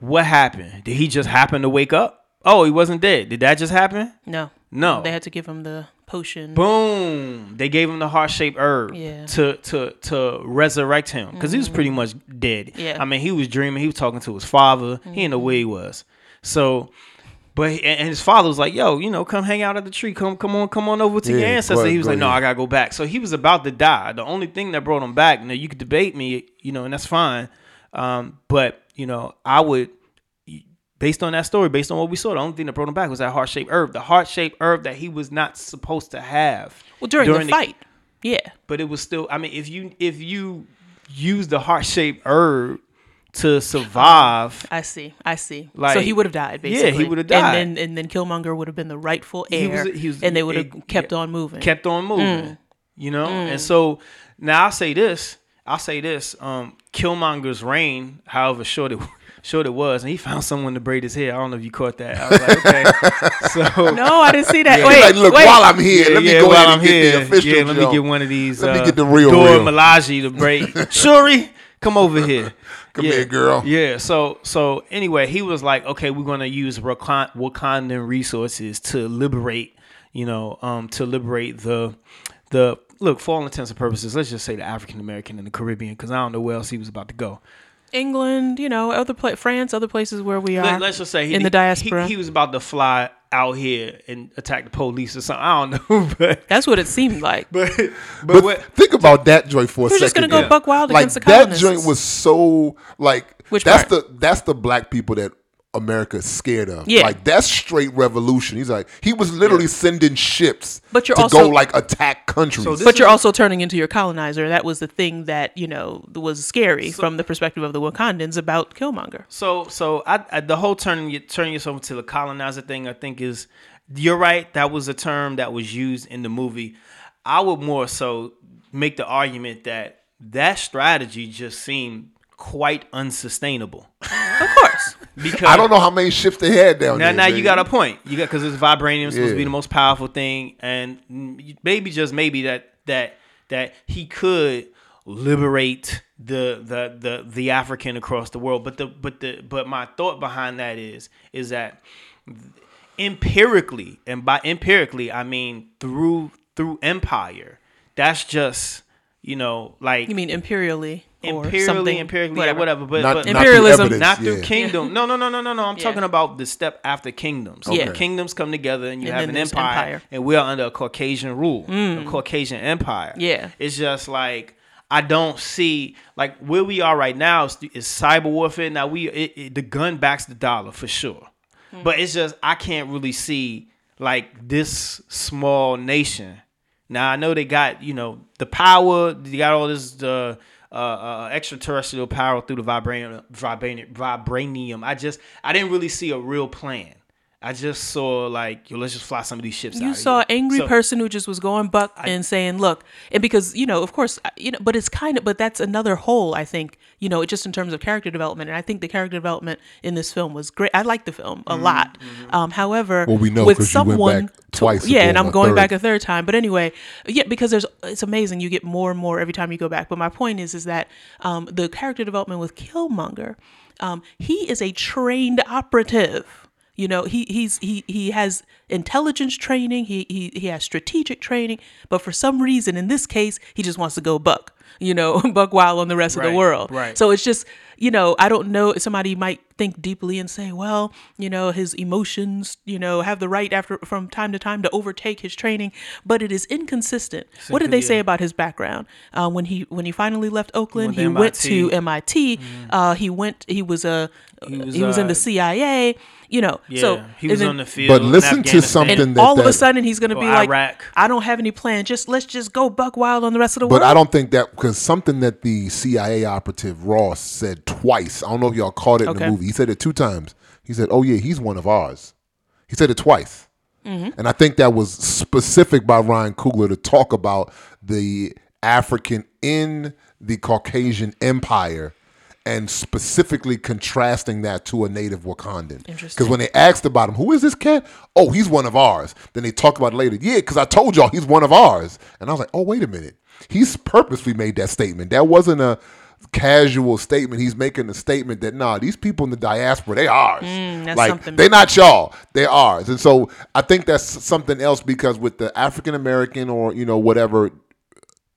what happened? Did he just happen to wake up? Oh, he wasn't dead. Did that just happen? no, No. they had to give him the potion. Boom! They gave him the heart shaped herb Yeah. to to to resurrect him because he was pretty much dead. Yeah. I mean, he was dreaming. He was talking to his father. He didn't know where he was. So, but and and his father was like, "Yo, you know, come hang out at the tree. Come come on, come on over to Yeah, your ancestor." ahead, he was go like, "No. I gotta go back." So he was about to die. The only thing that brought him back. Now you could debate me, you know, and that's fine. Um, but you know, I would based on that story, based on what we saw, the only thing that brought him back was that heart shaped herb, the heart shaped herb that he was not supposed to have. well, during, the fight. Yeah. But it was still. I mean, if you if you use the heart shaped herb to survive, I see. I see. so he would have died, basically. Yeah, he would have died. And then and then Killmonger would have been the rightful He was- heir, he was- and they would have kept yeah. on moving. kept on moving. You know, and so now I'll say this. I'll say this. Um, Killmonger's reign, however short it short it was, and he found someone to braid his hair. I don't know if you caught that. I was like, okay. so no, I didn't see that. He's wait, like, look, wait. while I'm here, let me go while ahead I'm and get here, the official yeah, let me jump. get one of these. Let me uh, get the real, Dora real. Milaje to break. Shuri, come over here. Come Yeah. here, girl. Yeah. So so anyway, he was like, okay, we're gonna use Wakand- Wakandan resources to liberate, you know, um, to liberate the the look for all intents and purposes. Let's just say the African American and the Caribbean, because I don't know where else he was about to go. England, you know, other pla- France, other places where we are. Let, us just say he, in the he- diaspora. he, was about to fly out here and attack the police or something. I don't know, but That's what it seemed like. but but, But what, think about that joint for a second. We're just gonna go man. buck wild like against the that joint was so like Which that's part? the that's the black people that America's scared of. Yeah. Like that's straight revolution. He's like he was literally sending ships But you're to also- go like attack countries. So this But you're is- also turning into your colonizer. That was the thing that you know was scary from the perspective of the Wakandans about Killmonger. So, so I, I the whole turning you turning yourself into the colonizer thing, I think is you're right. That was a term that was used in the movie. I would more so make the argument that that strategy just seemed quite unsustainable Of course. because I don't know how many ships they had down now, there. now you got a point. You got because it's vibranium is supposed to be the most powerful thing, and maybe just maybe that that that he could liberate the the the the African across the world. But the but the but my thought behind that is is that empirically, and by empirically I mean through through empire. That's just you know like You mean imperially or imperially, something? empirically, whatever. whatever. But, Not- but not through Imperialism. evidence, not through yeah. kingdom. No, no, no, no, no, no. I'm Yeah. talking about the step after kingdoms. Yeah. the kingdoms come together and you And have an empire, empire. Mm. and we are under a Caucasian rule, a Caucasian empire. Yeah. it's just like I don't see like where we are right now is, is cyber warfare. Now we it, it, the gun backs the dollar for sure, Hmm. but it's just I can't really see like this small nation. Now I know they got you know the power. They got all this uh, uh, uh, extraterrestrial power through the vibranium, vibranium. Vibranium. I just I didn't really see a real plan. I just saw like yo, let's just fly some of these ships. You out saw here. an angry So- person who just was going buck and saying, "Look," and because you know, of course, you know, but it's kind of, but that's another hole. I think you know, just in terms of character development, and I think the character development in this film was great. I like the film a lot. Um, however, Well, we know with 'cause you went someone back twice yeah, and I'm going third. back a third time. But anyway, yeah, because there's it's amazing. You get more and more every time you go back. But my point is, is that um, the character development with Killmonger, um, he is a trained operative. You know, he he's he he has intelligence training, he he he has strategic training, but for some reason in this case, he just wants to go buck, you know, buck wild on the rest of the world. right. So it's just, you know, I don't know somebody might think deeply and say, well, you know, his emotions, you know, have the right after from time to time to overtake his training, but it is inconsistent. what did they say about his background? Uh, when he when he finally left Oakland, Went to he went to MIT. MIT. Uh, he went. He was a. He was, was, in uh, the CIA. You know. Yeah, so he was then- on the field. But listen to something and that- all of a sudden he's going to Or be like, I don't have any plan. Just let's just go buck wild on the rest of the But world. But I don't think that because something that the CIA operative Ross said twice. I don't know if y'all caught it in the movie. He said it two times. He said, "Oh yeah, he's one of ours." He said it twice, Mm-hmm. and I think that was specific by Ryan Coogler to talk about the African in the Caucasian Empire. And specifically contrasting that to a native Wakandan. Interesting. Because when they asked about him, who is this cat? Oh, he's one of ours. Then they talked about it later. Yeah, because I told y'all he's one of ours. And I was like, oh, wait a minute. He's purposely made that statement. That wasn't a casual statement. He's making a statement that nah, these people in the diaspora, they ours. Mm, like they're not y'all, they're ours. And so I think that's something else because with the African American or you know whatever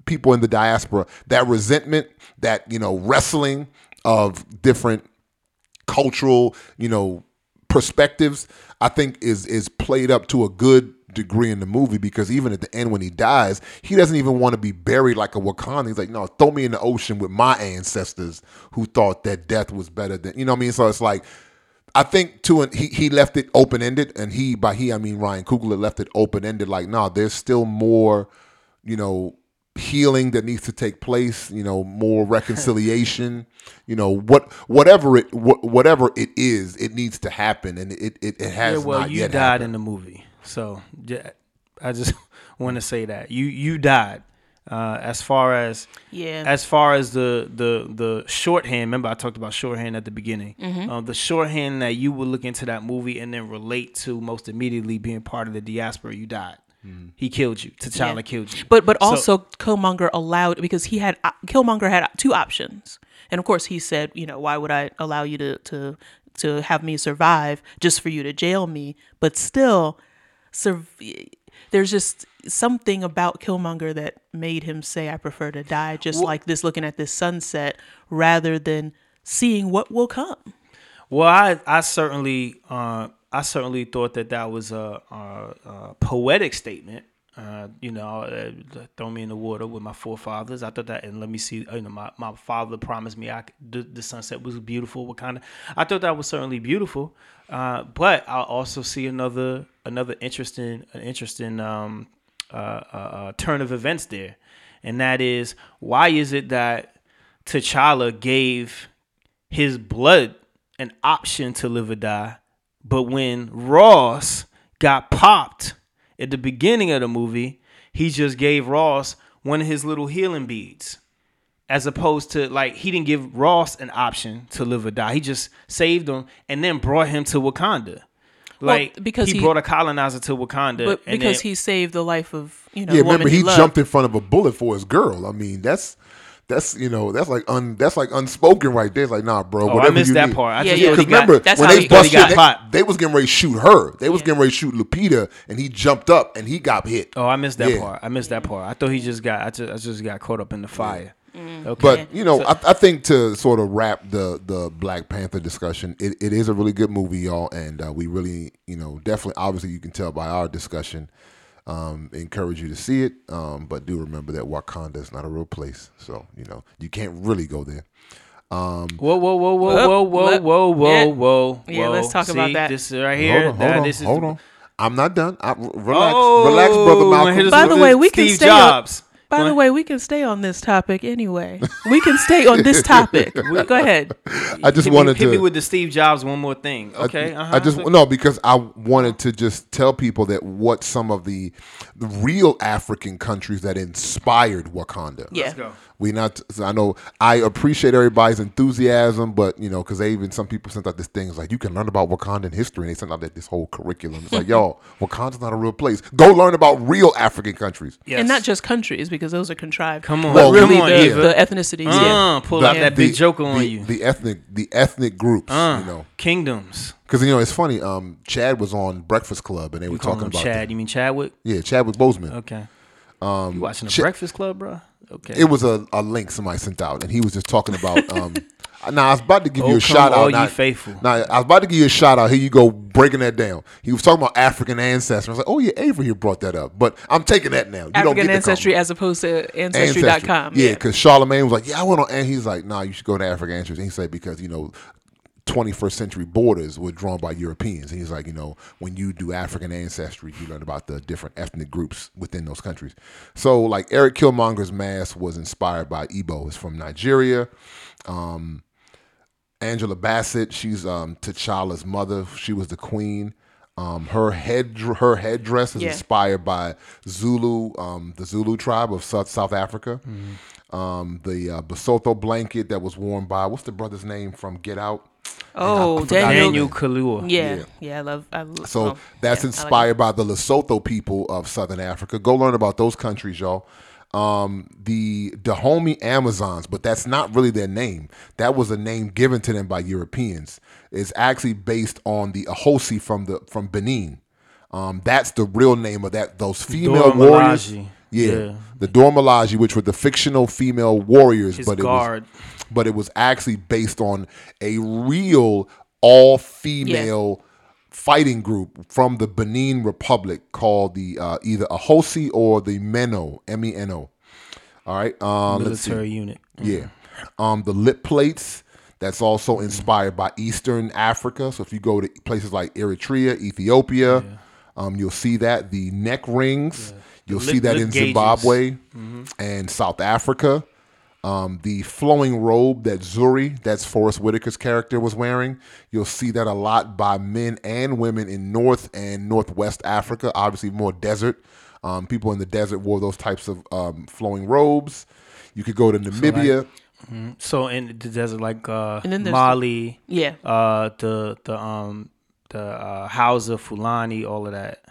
people in the diaspora, that resentment, that you know wrestling of different cultural, you know, perspectives, I think is is played up to a good degree in the movie because even at the end when he dies, he doesn't even want to be buried like a Wakanda. He's like, no, throw me in the ocean with my ancestors who thought that death was better than you know what I mean. So it's like. I think too, and he, he left it open ended, and he by he I mean Ryan Coogler left it open ended. Like, no, there's still more, you know, healing that needs to take place. You know, more reconciliation. you know, what whatever it wh- whatever it is, it needs to happen, and it it, it has yeah, well, not you yet died happened. in the movie, so I just want to say that you you died. Uh, as far as Yeah. as far as the the the shorthand, remember I talked about shorthand at the beginning. Mm-hmm. Um, the shorthand that you would look into that movie and then relate to most immediately being part of the diaspora, you died. He killed you. T'Challa Yeah. killed you. But but So- also Killmonger allowed because he had uh, Killmonger had two options, and of course he said, you know, why would I allow you to to to have me survive just for you to jail me? But still, sur- there's just something about Killmonger that made him say, I prefer to die, just like this, looking at this sunset rather than seeing what will come. Well, I I certainly uh, I certainly thought that that was a, a, a poetic statement. Uh, you know, uh, throw me in the water with my forefathers. I thought that, and let me see. You know, my, my father promised me I the, the sunset was beautiful. What kind of? I thought that was certainly beautiful. Uh, but I also see another another interesting an interesting um, uh, uh, turn of events there, and that is why is it that T'Challa gave his blood an option to live or die. But when Ross got popped at the beginning of the movie, he just gave Ross one of his little healing beads. As opposed to like he didn't give Ross an option to live or die. He just saved him and then brought him to Wakanda. Like because he, he- brought a colonizer to Wakanda. But and because then- he saved the life of you know, Yeah, woman remember he loved. jumped in front of a bullet for his girl. I mean, that's that's you know that's like un that's like unspoken right there. It's like nah, bro. Oh, I missed you that need. part. I Yeah, just yeah, thought Because got- remember that's when how they busted, got they, they was getting ready to shoot her. They was Yeah. getting ready to shoot Lupita, and he jumped up and he got hit. Oh, I missed that Yeah. part. I missed that part. I thought he just got. I just, I just got caught up in the fire. Okay. But you know, I, I think to sort of wrap the the Black Panther discussion, it, it is a really good movie, y'all, and uh, we really, you know, definitely, obviously, you can tell by our discussion, um, encourage you to see it. Um, but do remember that Wakanda is not a real place, so you know you can't really go there. Whoa, whoa, whoa, whoa, Whoa, whoa, whoa, look. whoa, whoa, Yeah. whoa. Yeah, let's talk about that. This is right here. hold on, Now, hold on, this is hold the- on. I'm not done. I, relax, Oh, relax, brother Malcolm. By the way, we can Steve stay on- Jobs. By the way, we can stay on this topic anyway. We can stay on this topic. Go ahead. I just hit wanted me, hit to me with the Steve Jobs one more thing. Okay. I, uh-huh. I just no because I wanted to just tell people that what some of the, the real African countries that inspired Wakanda. Yeah. go. We not. I know. I appreciate everybody's enthusiasm, but you know, because they even some people sent out this thing it's like you can learn about Wakandan history, and they sent out that this whole curriculum. It's like, yo, Wakanda's not a real place. Go learn about real African countries. Yes. And not just countries because those are contrived. Come on. But Well, really come on, the, Eva. the ethnicities. yeah. Uh, pull The- out that big the- joker on the, you. The ethnic, the ethnic groups. Uh, you know, kingdoms. because you know it's funny. Um, Chad was on Breakfast Club, and they were We call talking about Chad. You mean Chadwick? Yeah, Chadwick Boseman. Okay. Um, you watching the Ch- Breakfast Club, bro? Okay. It was a, a link somebody sent out, and he was just talking about. Um, now I was about to give you Oh, a come shout all out. ye Now, faithful. now I was about to give you a shout out. Here you go, breaking that down. He was talking about African ancestry. I was like, oh yeah, Avery here brought that up, but I'm taking that now. You don't African get the ancestry as opposed to Ancestry. ancestry.com. Yeah, because Charlamagne was like, yeah, I went on, and he's like, nah, you should go to African ancestry. And he said because you know. 21st century borders were drawn by Europeans. And he's like, you know, when you do African ancestry, you learn about the different ethnic groups within those countries. So, like, Eric Killmonger's mask was inspired by Igbo. It's from Nigeria. Um, Angela Bassett, she's um, T'Challa's mother. She was the queen. Um, her head, her headdress is Yeah. inspired by Zulu, um, the Zulu tribe of South South Africa. Um, the uh, Basotho blanket that was worn by what's the brother's name from Get Out? Oh, I forgot Daniel. Daniel Kaluuya. Yeah, Yeah. yeah, I love. I love So well, that's yeah, I like inspired by the Lesotho people of Southern Africa. Go learn about those countries, y'all. Um, the Dahomey Amazons, but that's not really their name. That was a name given to them by Europeans. It's actually based on the Ahosi from the from Benin. Um, that's the real name of that those female Dora warriors. Milaje. Yeah, Yeah. the Dora Milaje, which were the fictional female warriors, His but guard. it was but it was actually based on a real all female fighting group from the Benin Republic called the uh, either Ahosi or the Meno M E N O. All right, um, military unit. Yeah. Um, the lip plates, that's also inspired by Eastern Africa. So if you go to places like Eritrea, Ethiopia, um, you'll see that. The neck rings, you'll lip- see that in. Zimbabwe and South Africa. Um, the flowing robe that Zuri, that's Forest Whitaker's character, was wearing. You'll see that a lot by men and women in North and Northwest Africa, obviously more desert. Um, people in the desert wore those types of um, flowing robes. You could go to Namibia. So in the desert, like uh, And then there's- Mali, Yeah. uh, the the um the uh, Hausa, Fulani, all of that.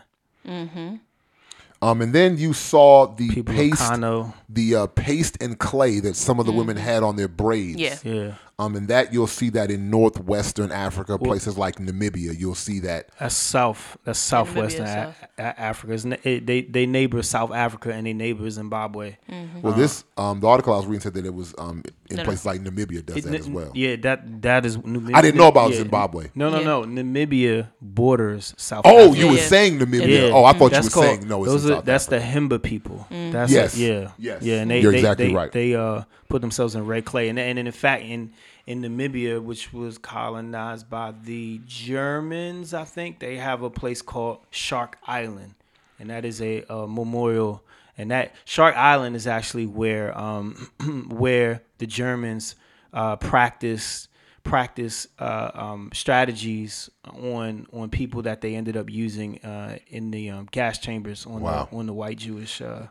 Um, and then you saw the People paste, Kano. the uh, paste and clay that some of the women had on their braids. Yeah. Yeah, Um, and that you'll see that in northwestern Africa, places like Namibia. You'll see that. that's south. That's southwestern Namibia, A- A- Africa. It's it, they they neighbor South Africa and they neighbor Zimbabwe. Well, this um, the article I was reading said that it was um, in No, no. like Namibia does It- that as well. Yeah, that that is. Namibia, I didn't know about yeah. Zimbabwe. No, no, Yeah. no. Namibia borders South. Oh, Africa. you were Yeah. saying Namibia. Yeah. Oh, I thought you were called- saying no. It's those in are, South that's Africa. the Himba people. That's Yes. yeah, Yes. yeah. And they, You're they, exactly they, right. They uh put themselves in red clay, and and in fact, in in Namibia, which was colonized by the Germans, I think they have a place called Shark Island, and that is a, uh memorial. And that Shark Island is actually where um where the Germans uh practiced practice uh, um, strategies on on people that they ended up using uh, in the um, gas chambers on Wow. the on the white Jewish. Uh,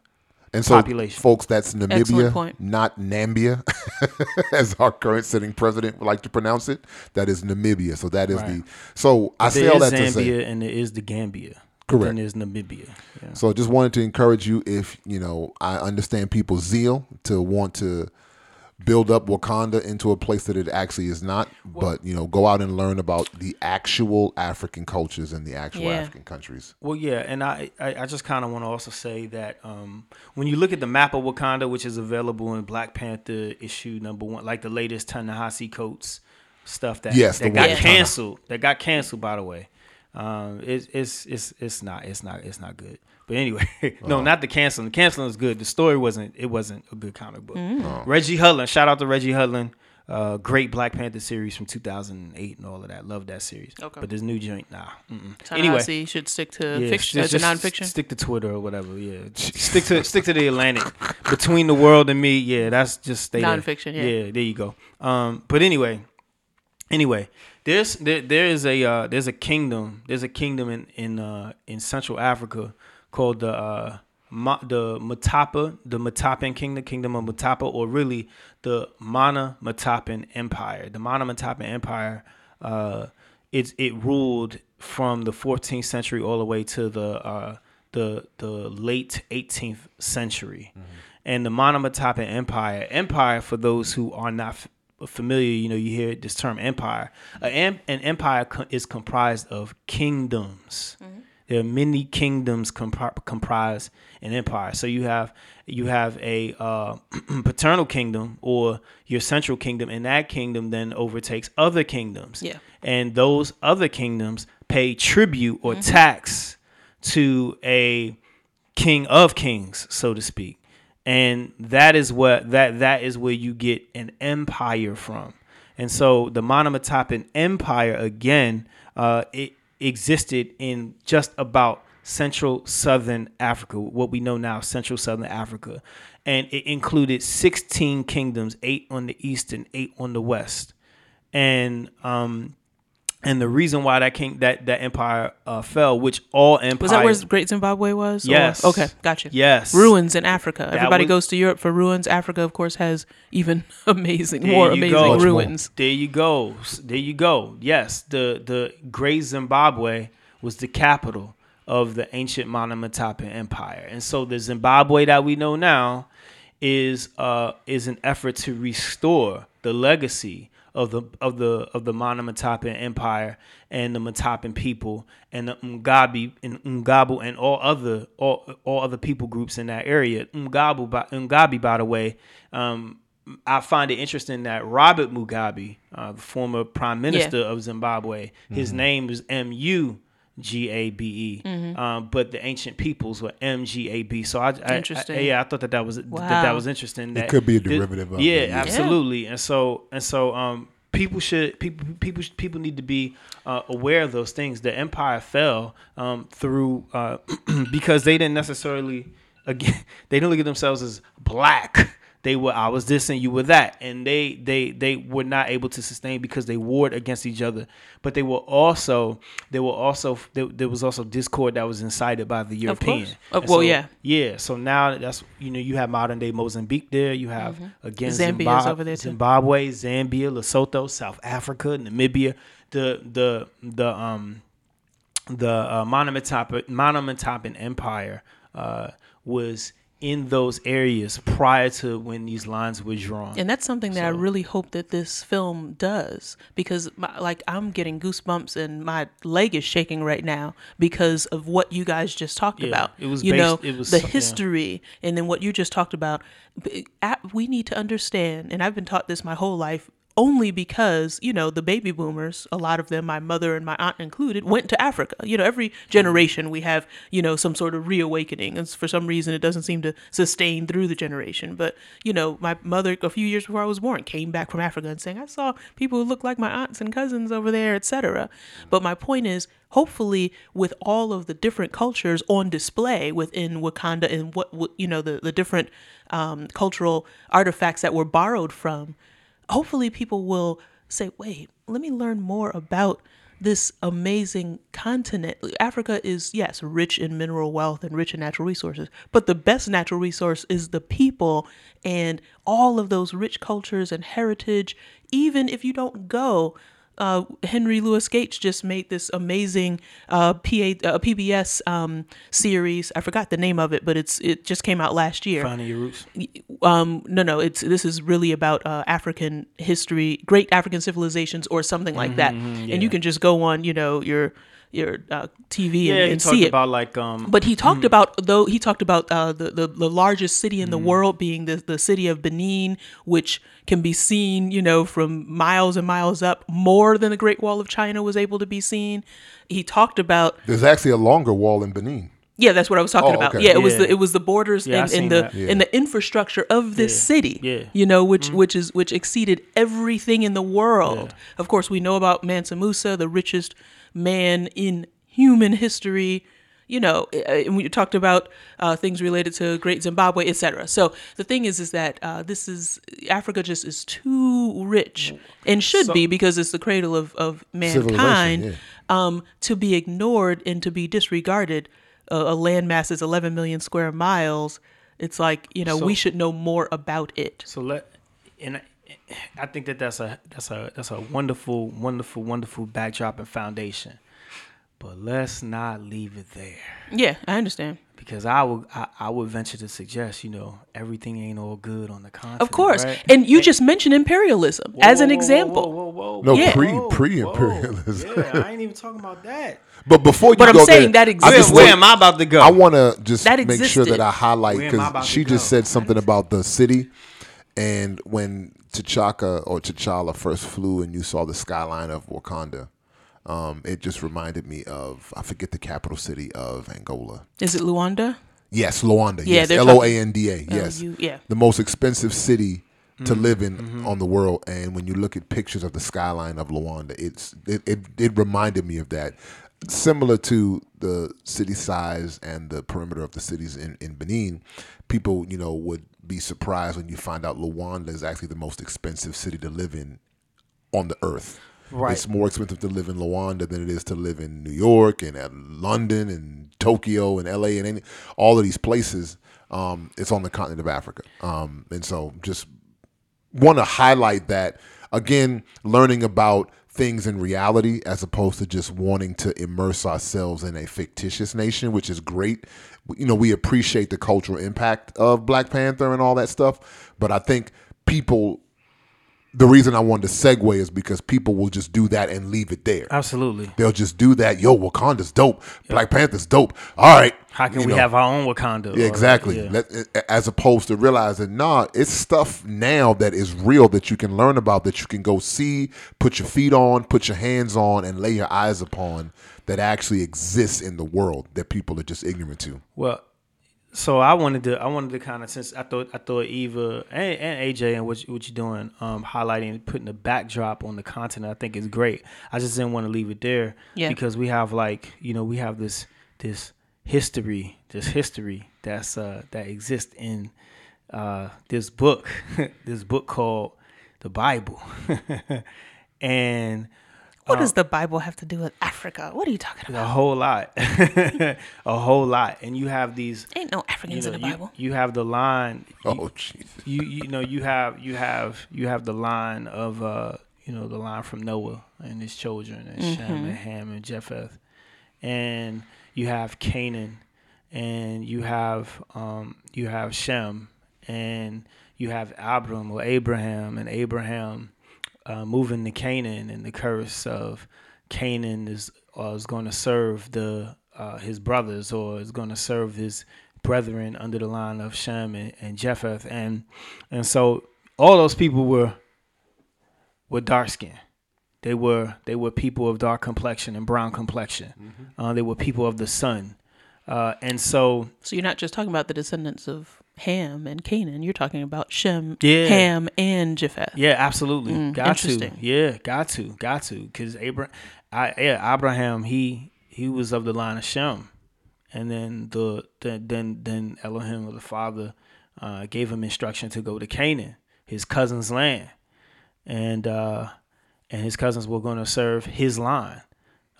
And so, population. folks, that's Namibia, not Nambia, as our current sitting president would like to pronounce it. That is Namibia. So that is Right. the. So I say all is that to say. Zambia and there is the Gambia. But Correct. Then there's Namibia. Yeah. So just wanted to encourage you if, you know, I understand people's zeal to want to build up Wakanda into a place that it actually is not, but you know, go out and learn about the actual African cultures and the actual Yeah. African countries. Well, yeah, and I I, I just kind of want to also say that um, when you look at the map of Wakanda, which is available in Black Panther issue number one, like the latest Ta-Nehisi Coates stuff that Yes, that got canceled, that got canceled by the way. Um, it's it's it's it's not it's not it's not good. But anyway, no, not the canceling. The canceling is good. The story wasn't. It wasn't a good comic book. Reggie Hudlin, shout out to Reggie Hudlin. Uh, great Black Panther series from 2008 and all of that. Love that series. Okay. But this new joint, nah. Anyway, Anyway, should stick to yeah, fiction, just- to just nonfiction. Stick to Twitter or whatever. Yeah, stick to stick to the Atlantic. Between the world and me, yeah, that's just stay there. Nonfiction, yeah. Yeah, there you go. Um, but anyway, anyway, there's there, there is a uh, there's a kingdom there's a kingdom in in uh, in Central Africa called the uh, Ma, the Matapa the Matapan kingdom kingdom of Matapa or really the Mana Matapan Empire. The Mana Matapan Empire uh, it it ruled from the 14th century all the way to the uh, the the late 18th century. And the Monomotapa Empire, empire for those who are not familiar, you know, you hear this term empire. An empire co- is comprised of kingdoms. There are many kingdoms compri- comprise an empire. So you have you have a uh, paternal kingdom or your central kingdom, and that kingdom then overtakes other kingdoms. Yeah. And those other kingdoms pay tribute or tax to a king of kings, so to speak. And that is what that that is where you get an empire from. And so the Monomotapa Empire again, uh, it existed in just about central southern Africa, what we know now central southern Africa. And it included 16 kingdoms, 8 on the east and 8 on the west. And um and the reason why that king that that empire uh, fell, which all empires Was that where Great Zimbabwe was? or- Yes. Okay, gotcha. Yes. Ruins in Africa. Everybody was- goes to Europe for ruins. Africa, of course, has even amazing, more amazing go. Ruins. There you go. There you go. Yes, the the Great Zimbabwe was the capital of the ancient Monomotapa Empire, and so the Zimbabwe that we know now is uh, is an effort to restore the legacy of the of the of the Monomotapa Empire and the Matapan people and the Ngabi and Ngabu and all other all all other people groups in that area. Ngabu, by, Ngabi, by the way, um, I find it interesting that Robert Mugabe, uh, the former prime minister Yeah. of Zimbabwe, his name is M U G A B E, Mm-hmm. um, but the ancient peoples were M G A B. So I, I- I, Interesting. yeah, I thought that that was that, Wow. that was interesting. That could be a that- derivative of yeah, it, yeah. absolutely. And so and so, um, people should people people people need to be uh, aware of those things. The empire fell um, through uh, because they didn't necessarily again they didn't look at themselves as black. They were I was this and you were that, and they they they were not able to sustain because they warred against each other. But they were also they were also there, there was also discord that was incited by the European. Oh, well, so- yeah. yeah. So now that's you know you have modern day Mozambique there. You have again Zambia's Zimbab- over there, too. Zimbabwe, Zambia, Lesotho, South Africa, Namibia. The the the um the uh, Monomotapan Empire uh, was in those areas prior to when these lines were drawn. And that's something that I really hope that this film does because, my, like, I'm getting goosebumps and my leg is shaking right now because of what you guys just talked Yeah, about. it was you know, based- it was the so- yeah. history, and then what you just talked about. Uh, we need to understand, and I've been taught this my whole life. Only because, you know, the baby boomers, a lot of them, my mother and my aunt included, went to Africa. You know, every generation we have, you know, some sort of reawakening. And for some reason, it doesn't seem to sustain through the generation. But, you know, my mother, a few years before I was born, came back from Africa and saying, I saw people who look like my aunts and cousins over there, etc. But my point is, hopefully, with all of the different cultures on display within Wakanda and what, what you know, the, the different um, cultural artifacts that were borrowed from, hopefully people will say, wait, let me learn more about this amazing continent. Africa is, yes, rich in mineral wealth and rich in natural resources, but the best natural resource is the people and all of those rich cultures and heritage. Even if you don't go, uh, Henry Louis Gates just made this amazing uh, PA, uh, PBS um, series. I forgot the name of it, but it's it just came out last year Finding your roots. um no no it's this is really about uh, african history great african civilizations or something like that and you can just go on you know your your uh, tv Yeah, and, he and talked see it about like um. but he talked about though he talked about uh, the, the the largest city in the world being the the city of Benin, which can be seen you know from miles and miles up, more than the Great Wall of China was able to be seen. He talked about There's actually a longer wall in Benin. yeah, that's what I was talking Oh, about. okay. Yeah, it was the it was the borders Yeah, and, seen and the that. Yeah. and the infrastructure of this Yeah. city. Yeah. you know, which which is which exceeded everything in the world. Of course, we know about Mansa Musa, the richest man in human history. You know, uh, and we talked about uh, things related to Great Zimbabwe, etc. So the thing is, is that uh, this is Africa just is too rich and should So- be because it's the cradle of of mankind yeah. um, to be ignored and to be disregarded. A, a landmass is 11 million square miles. It's like you know So- we should know more about it. So let and I, I think that that's a that's a that's a wonderful wonderful wonderful backdrop and foundation. But let's not leave it there Yeah, I understand. because I would I, I would venture to suggest you know everything ain't all good on the continent. Of course, right? and you just mentioned imperialism as an Whoa, whoa, example. Whoa, whoa, whoa, No, Yeah. pre pre imperialism. Yeah, I ain't even talking about that. But before you But I'm saying there, that I exists. just Where want- am I about to go? I want to just That make sure that. I highlight Where am I because she just said something about the city, and when T'Chaka or T'Challa first flew and you saw the skyline of Wakanda, um, it just reminded me of I forget the capital city of Angola. Is it Luanda? Yes, Luanda. Yeah, yes, L O A N D A. Yes, you- yeah. the most expensive city to Mm-hmm. live in on the world. And when you look at pictures of the skyline of Luanda, it's it, it it reminded me of that. Similar to the city size and the perimeter of the cities in, in Benin, people you know would be surprised when you find out Luanda is actually the most expensive city to live in on the earth. Right. It's more expensive to live in Luanda than it is to live in New York and uh, London and Tokyo and LA and any, all of these places. Um, it's on the continent of Africa. Um, and so just want to highlight that again, learning about things in reality as opposed to just wanting to immerse ourselves in a fictitious nation, which is great you know we appreciate the cultural impact of Black Panther and all that stuff, but I think people. The reason I wanted to segue is because people will just do that and leave it there. Absolutely. They'll just do that. Yo, Wakanda's dope. Black Panther's dope. All right. How can You we know. have our own Wakanda? Yeah, Or, exactly. yeah. Let, as opposed to realizing, nah, it's stuff now that is real that you can learn about, that you can go see, put your feet on, put your hands on, and lay your eyes upon that actually exists in the world that people are just ignorant to. Well, so I wanted to I wanted to kind of since I thought I thought Eva and, and AJ and what you, what you're doing, um, highlighting putting the backdrop on the content, I think is great. I just didn't want to leave it there Yeah. because we have like you know we have this this history this history that's uh, that exists in uh, this book this book called the Bible, and What does the Bible have to do with Africa? What are you talking about? a whole lot, a whole lot, and you have these Ain't no you Africans know, in the you, Bible. you have the line. You, Oh, jeez. you you know you have you have you have the line of uh you know the line from Noah and his children and Shem and Ham and Japheth, and you have Canaan, and you have um you have Shem, and you have Abram or Abraham and Abraham uh, moving to Canaan and the curse of Canaan is uh, is going to serve the uh, his brothers or is going to serve his brethren under the line of Shem and, and Japheth and and so all those people were were dark skinned. They were they were people of dark complexion and brown complexion. Uh, they were people of the sun, uh, and so So you're not just talking about the descendants of Ham and Canaan. You're talking about Shem, Yeah. Ham, and Japheth. Yeah, absolutely. Mm, got to. Yeah, got to, got to. Because Abraham, I yeah, Abraham, he he was of the line of Shem, and then the then then, then Elohim, or the Father, uh, gave him instruction to go to Canaan, his cousin's land, and uh, and his cousins were going to serve his line.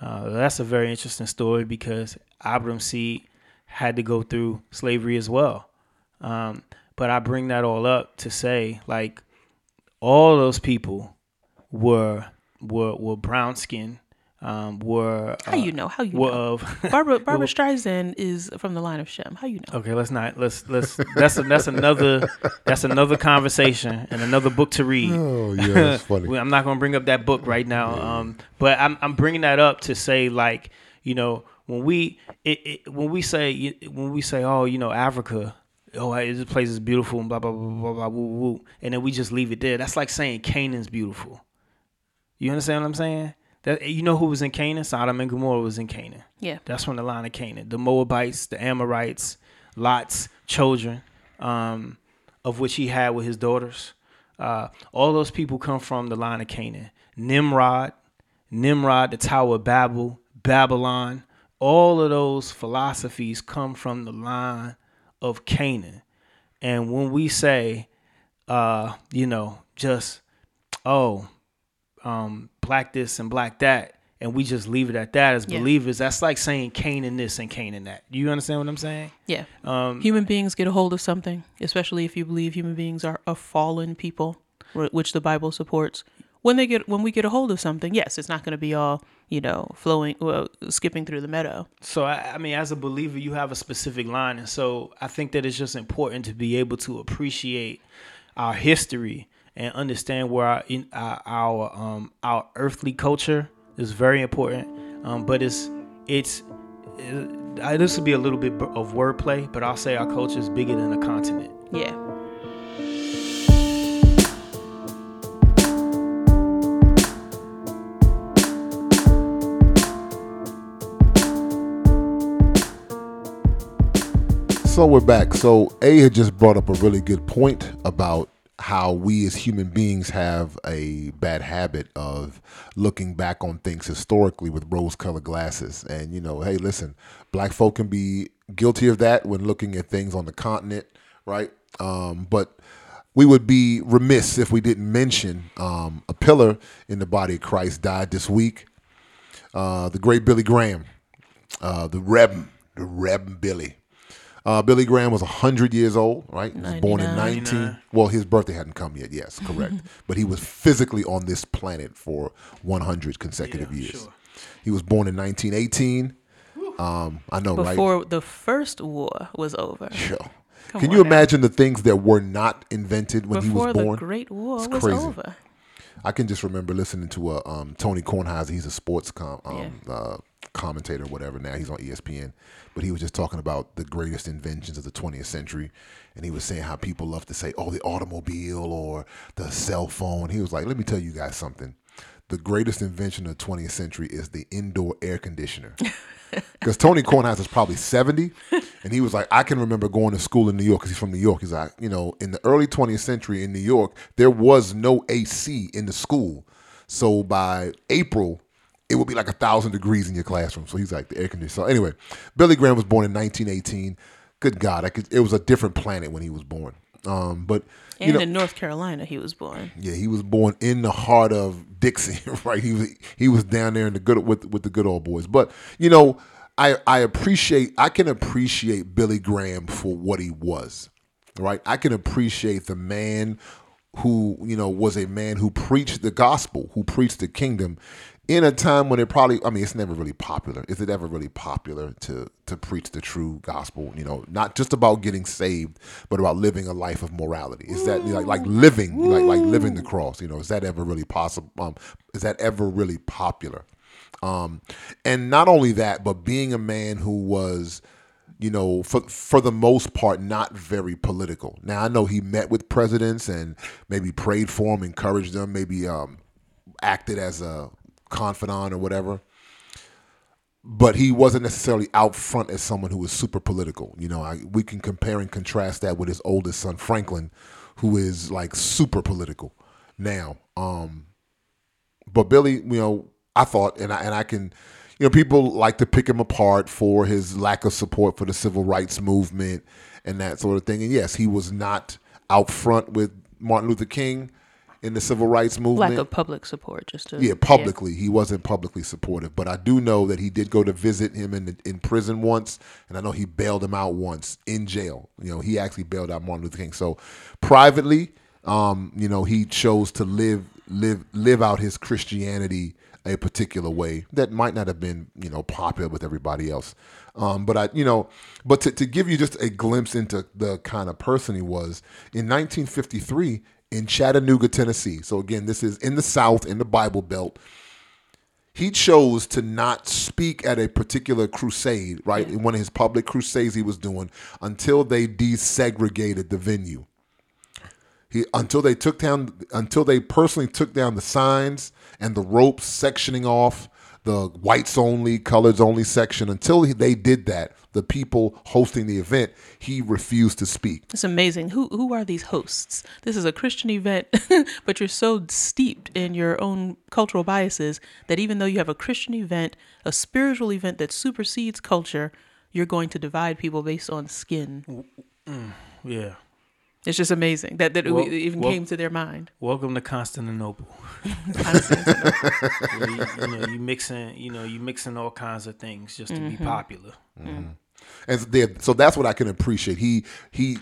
Uh, that's a very interesting story because Abram's seed had to go through slavery as well. Um, but I bring that all up to say, like, all those people were were were brown skinned, um, were How you know? How you were know? of Barbara Barbra Streisand is from the line of Shem. How you know? Okay, let's not let's let's that's a, that's another that's another conversation and another book to read. Oh, yeah, that's funny. I'm not going to bring up that book right now. Um, but I'm I'm bringing that up to say like you know when we it, it, when we say when we say oh you know Africa oh this place is beautiful and blah blah blah blah blah woo woo and then we just leave it there. That's like saying Canaan's beautiful. You understand what I'm saying? That you know who was in Canaan? Sodom and Gomorrah was in Canaan. Yeah. That's from the line of Canaan. The Moabites, the Amorites, Lot's children, um, of which he had with his daughters. Uh, all those people come from the line of Canaan. Nimrod, Nimrod, the Tower of Babel, Babylon, all of those philosophies come from the line of Canaan. And when we say, uh, you know, just, oh, um, black this and black that, and we just leave it at that as Yeah. believers, that's like saying Canaan this and Canaan that. You understand what I'm saying? Yeah. Um, human beings get a hold of something, especially if you believe human beings are a fallen people, which the Bible supports. When they get when we get a hold of something, yes, it's not going to be all you know flowing, well, skipping through the meadow. So I, I mean, as a believer, you have a specific line, and so I think that it's just important to be able to appreciate our history and understand where our in our our, um, our earthly culture is very important. Um, but it's it's uh, this would be a little bit of wordplay, but I'll say our culture is bigger than a continent. Yeah. So we're back. So A had just brought up a really good point about how we as human beings have a bad habit of looking back on things historically with rose-colored glasses. And you know, hey, listen, black folk can be guilty of that when looking at things on the continent, right? Um, but we would be remiss if we didn't mention um, a pillar in the body of Christ died this week. Uh, the great Billy Graham, uh, the Reb, the Reb Billy. Uh, Billy Graham was 100 years old, right? He was born in 99. 19. Well, his birthday hadn't come yet, yes, correct. but he was physically on this planet for 100 consecutive Yeah, years. sure. He was born in 1918. Um, I know, right? Before the first war was over. Sure. Come Can you now. imagine the things that were not invented when Before he was born? Before the? Great War It's was crazy. over. I can just remember listening to a um, Tony Kornheiser. He's a sports com- um, uh, commentator, or whatever. Now he's on ESPN, but he was just talking about the greatest inventions of the 20th century, and he was saying how people love to say, "Oh, the automobile or the cell phone." He was like, "Let me tell you guys something. The greatest invention of the 20th century is the indoor air conditioner." Because Tony Kornheiser is probably 70, and he was like, I can remember going to school in New York because he's from New York. He's like, you know, in the early 20th century in New York, there was no AC in the school. So by April, it would be like a thousand degrees in your classroom. So he's like the air conditioner. So anyway, Billy Graham was born in 1918. Good God, I could, it was a different planet when he was born. Um, but And you know, in North Carolina, he was born. yeah, he was born in the heart of Dixie, right? He was he was down there in the good with with the good old boys. But you know, I I appreciate I can appreciate Billy Graham for what he was, right? I can appreciate the man who you know was a man who preached the gospel, who preached the kingdom. In a time when it probably, I mean, it's never really popular. Is it ever really popular to to preach the true gospel? You know, not just about getting saved, but about living a life of morality. Is that like like living like like living the cross? You know, is that ever really possible? Um, is that ever really popular? Um, and not only that, but being a man who was, you know, for for the most part, not very political. Now I know he met with presidents and maybe prayed for them, encouraged them, maybe um, acted as a confidant or whatever. But he wasn't necessarily out front as someone who was super political. You know, I, we can compare and contrast that with his oldest son Franklin, who is like super political now. Um, but Billy, you know, I thought, and I and I can, you know, people like to pick him apart for his lack of support for the civil rights movement and that sort of thing. And yes, he was not out front with Martin Luther King in the civil rights movement. Lack of public support, just to Yeah, publicly, he wasn't publicly supportive, but I do know that he did go to visit him in in prison once, and I know he bailed him out once in jail. You know, he actually bailed out Martin Luther King. So privately, um, you know, he chose to live live live out his Christianity a particular way that might not have been you know popular with everybody else. Um, but I, you know, but to, to give you just a glimpse into the kind of person he was in 1953 in Chattanooga, Tennessee. So again, this is in the South, in the Bible Belt. He chose to not speak at a particular crusade, right? In one of his public crusades he was doing until they desegregated the venue. He until they took down until they personally took down the signs and the ropes sectioning off the whites only, colors only section. Until he, they did that, the people hosting the event, he refused to speak. It's amazing. Who who are these hosts? This is a Christian event, but you're so steeped in your own cultural biases that even though you have a Christian event, a spiritual event that supersedes culture, you're going to divide people based on skin. Mm, yeah. It's just amazing that that Well- it even well- came to their mind. Welcome to Constantinople. Where you, you know, you mixing, you know, you mixing all kinds of things just to be mm-hmm. popular. Mm-hmm. And so there- so that's what I can appreciate. He he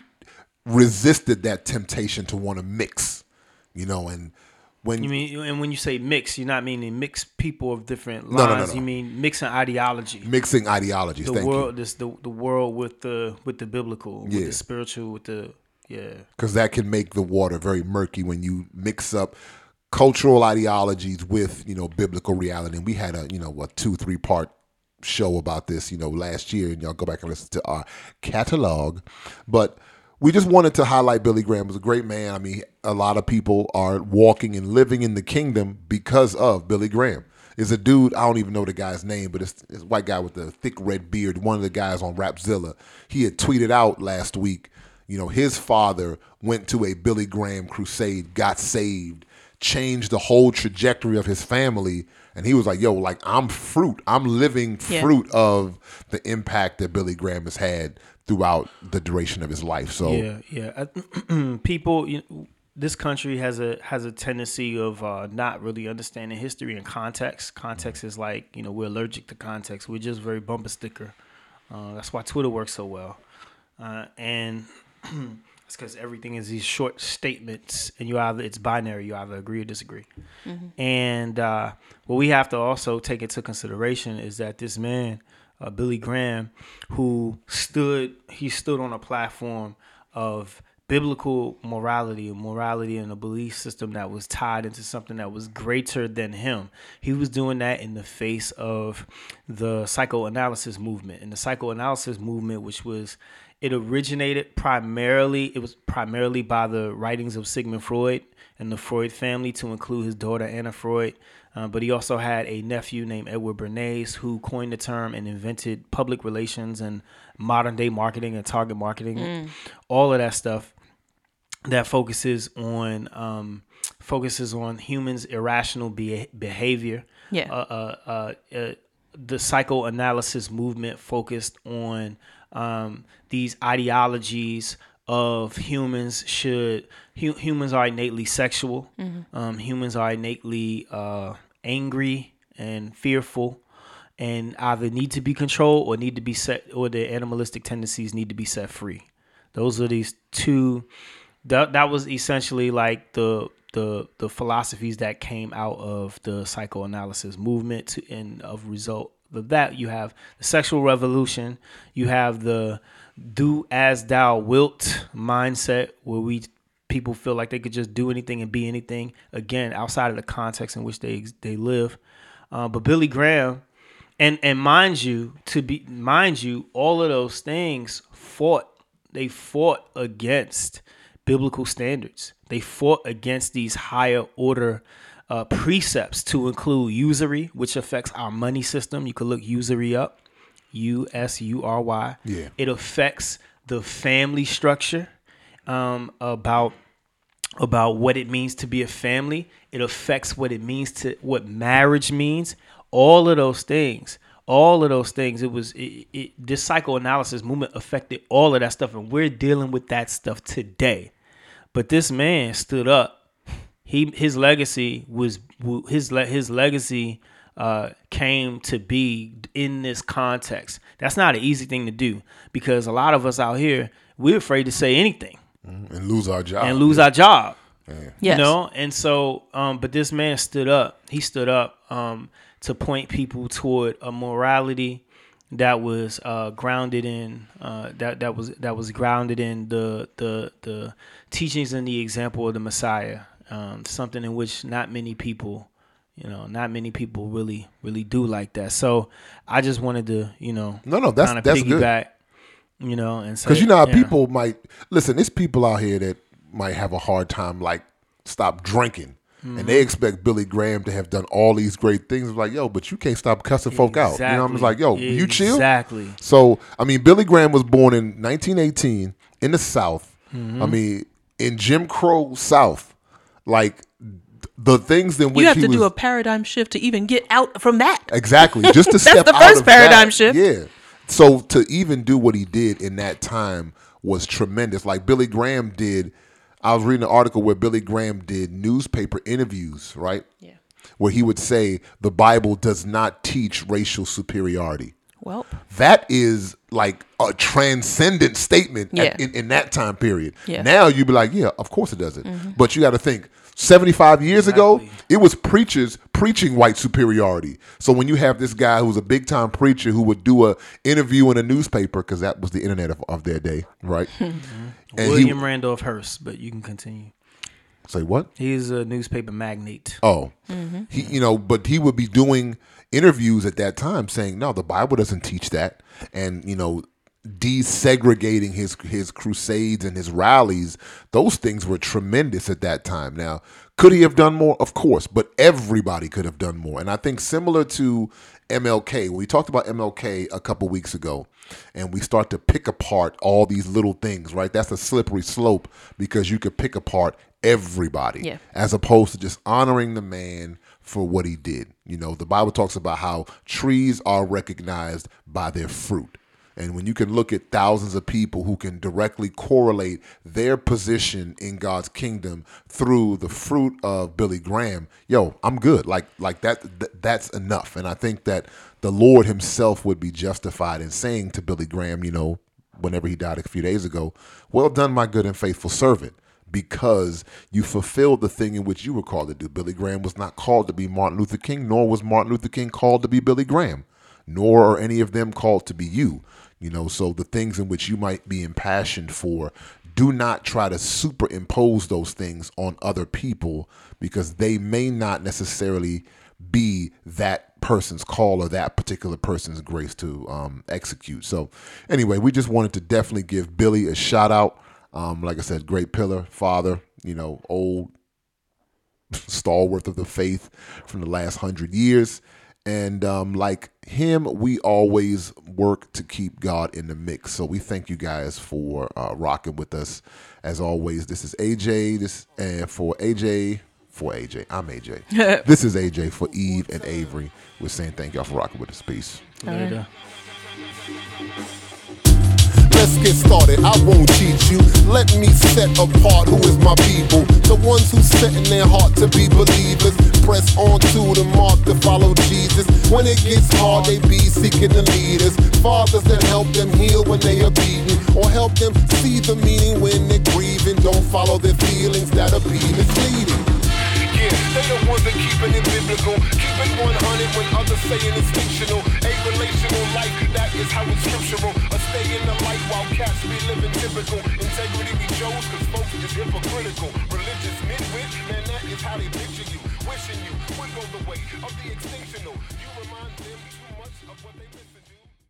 resisted that temptation to want to mix, you know, and when You mean, and when you say mix, you're not meaning mix people of different lines. no, no, no. You mean mixing ideology. mixing ideologies. the thank world, you. this the the world with the with the biblical, with the spiritual, with the yeah. because that can make the water very murky when you mix up cultural ideologies with you know biblical reality. And we had a you know a two three part show about this you know last year, and y'all go back and listen to our catalog. But we just wanted to highlight Billy Graham was a great man. I mean, a lot of people are walking and living in the kingdom because of Billy Graham. Is a dude I don't even know the guy's name, but it's, it's white guy with a thick red beard. One of the guys on Rapzilla. He had tweeted out last week you know, his father went to a Billy Graham crusade, got saved, changed the whole trajectory of his family. And he was like, yo, like, I'm fruit. I'm living Yeah. fruit of the impact that Billy Graham has had throughout the duration of his life. So, Yeah, yeah. I- People, you know, this country has a has a tendency of uh, not really understanding history and context. Context is like you know we're allergic to context. We're just very bumper sticker. Uh, that's why Twitter works so well, uh, and it's because everything is these short statements, and you either it's binary. You either agree or disagree. And uh, what we have to also take into consideration is that this man uh, Billy Graham, who stood he stood on a platform of biblical morality, a morality and a belief system that was tied into something that was greater than him. He was doing that in the face of the psychoanalysis movement. And the psychoanalysis movement, which was it originated primarily it was primarily by the writings of Sigmund Freud and the Freud family to include his daughter Anna Freud. Uh, but he also had a nephew named Edward Bernays who coined the term and invented public relations and modern day marketing and target marketing, all of that stuff that focuses on um, focuses on humans' irrational be- behavior. Yeah. Uh, uh, uh, uh, the psychoanalysis movement focused on um, these ideologies of humans should hu- humans are innately sexual. Um, humans are innately uh, angry and fearful. And either need to be controlled or need to be set, or their animalistic tendencies need to be set free. Those are these two that that was essentially like the the the philosophies that came out of the psychoanalysis movement to and of result of that you have the sexual revolution you have the do as thou wilt mindset where we people feel like they could just do anything and be anything again outside of the context in which they they live. Uh, but billy graham and and mind you to be mind you all of those things fought they fought against biblical standards. They fought against these higher order uh, precepts to include usury which affects our money system you could look usury up u-s-u-r-y Yeah. it affects the family structure um, about about what it means to be a family. It affects what it means to what marriage means. All of those things, all of those things. It was it, it, this psychoanalysis movement affected all of that stuff, and we're dealing with that stuff today. But this man stood up. He his legacy was his his legacy uh, came to be in this context. That's not an easy thing to do because a lot of us out here we're afraid to say anything and lose our job and lose our job. Yes. You know, and so, um, but this man stood up. He stood up um, to point people toward a morality that was uh, grounded in uh, that that was that was grounded in the the the teachings and the example of the Messiah. Um, something in which not many people, you know, not many people really really do like that. So I just wanted to, you know, No, no, that's- that's good. piggyback, You know, and Because you know how yeah. people might listen. There's people out here that might have a hard time like stop drinking, and Mm-hmm. they expect Billy Graham to have done all these great things. Like, yo, but you can't stop cussing folk out. You know, I'm just like, yo, you chill. Exactly. So, I mean, Billy Graham was born in 1918 in the South. Mm-hmm. I mean, in Jim Crow South, like the things in which You have to was, do a paradigm shift to even get out from that. Exactly. Just to step up. the first paradigm that. shift. Yeah. So to even do what he did in that time was tremendous. Like Billy Graham did. I was reading an article where Billy Graham did newspaper interviews, right? Yeah. Where he would say the Bible does not teach racial superiority. Well, That is like a transcendent statement at- in, in that time period. Yeah. Mm-hmm. Now you'd be like, yeah, of course it doesn't. But you got to think 75 years ago, it was preachers preaching white superiority. So when you have this guy who's a big time preacher who would do a interview in a newspaper because that was the internet of, of their day, right? and William he Randolph Hearst, but you can continue. say what? He's a newspaper magnate. Oh, he, you know, but he would be doing interviews at that time saying, no, the Bible doesn't teach that. And, you know, desegregating his his crusades and his rallies, those things were tremendous at that time. Now, could he have done more? Of course, but everybody could have done more. And I think similar to MLK, we talked about MLK a couple weeks ago, and we start to pick apart all these little things, right? That's a slippery slope because you could pick apart everybody Yeah. as opposed to just honoring the man for what he did. You know, the Bible talks about how trees are recognized by their fruit. And when you can look at thousands of people who can directly correlate their position in God's kingdom through the fruit of Billy Graham, yo, I'm good. Like like that th- that's enough. And I think that the Lord himself would be justified in saying to Billy Graham, you know, whenever he died a few days ago, well done my good and faithful servant because you fulfilled the thing in which you were called to do. Billy Graham was not called to be Martin Luther King, nor was Martin Luther King called to be Billy Graham. nor are any of them called to be you. You know, so the things in which you might be impassioned for, do not try to superimpose those things on other people because they may not necessarily be that person's call or that particular person's grace to um, execute. So, anyway, we just wanted to definitely give Billy a shout out. Um, like I said, great pillar, father, you know, old stalwart of the faith from the last hundred years. And um, like him, we always work to keep God in the mix. So we thank you guys for uh, rocking with us. As always, this is AJ. This and for AJ, for AJ, I'm AJ. this is AJ for Eve and Avery. We're saying thank y'all for rocking with us. Peace. Later. Let's get started. I won't cheat you. Let me set apart who is my people. The ones who set in their heart to be believers. Press on to the mark to follow Jesus. When it gets hard, they be seeking the leaders. Fathers that help them heal when they are beaten. Or help them see the meaning when they're grieving. Don't follow their feelings that are be misleading. They the ones that keeping it biblical. Keep it 100 when others saying it's fictional. A relational life, that is how it's scriptural. A stay in the light while cats be living typical. Integrity we chose, cause folks is hypocritical. Religious midwit, man, that is how they picture you. Wishing you would go the way of the extinctional.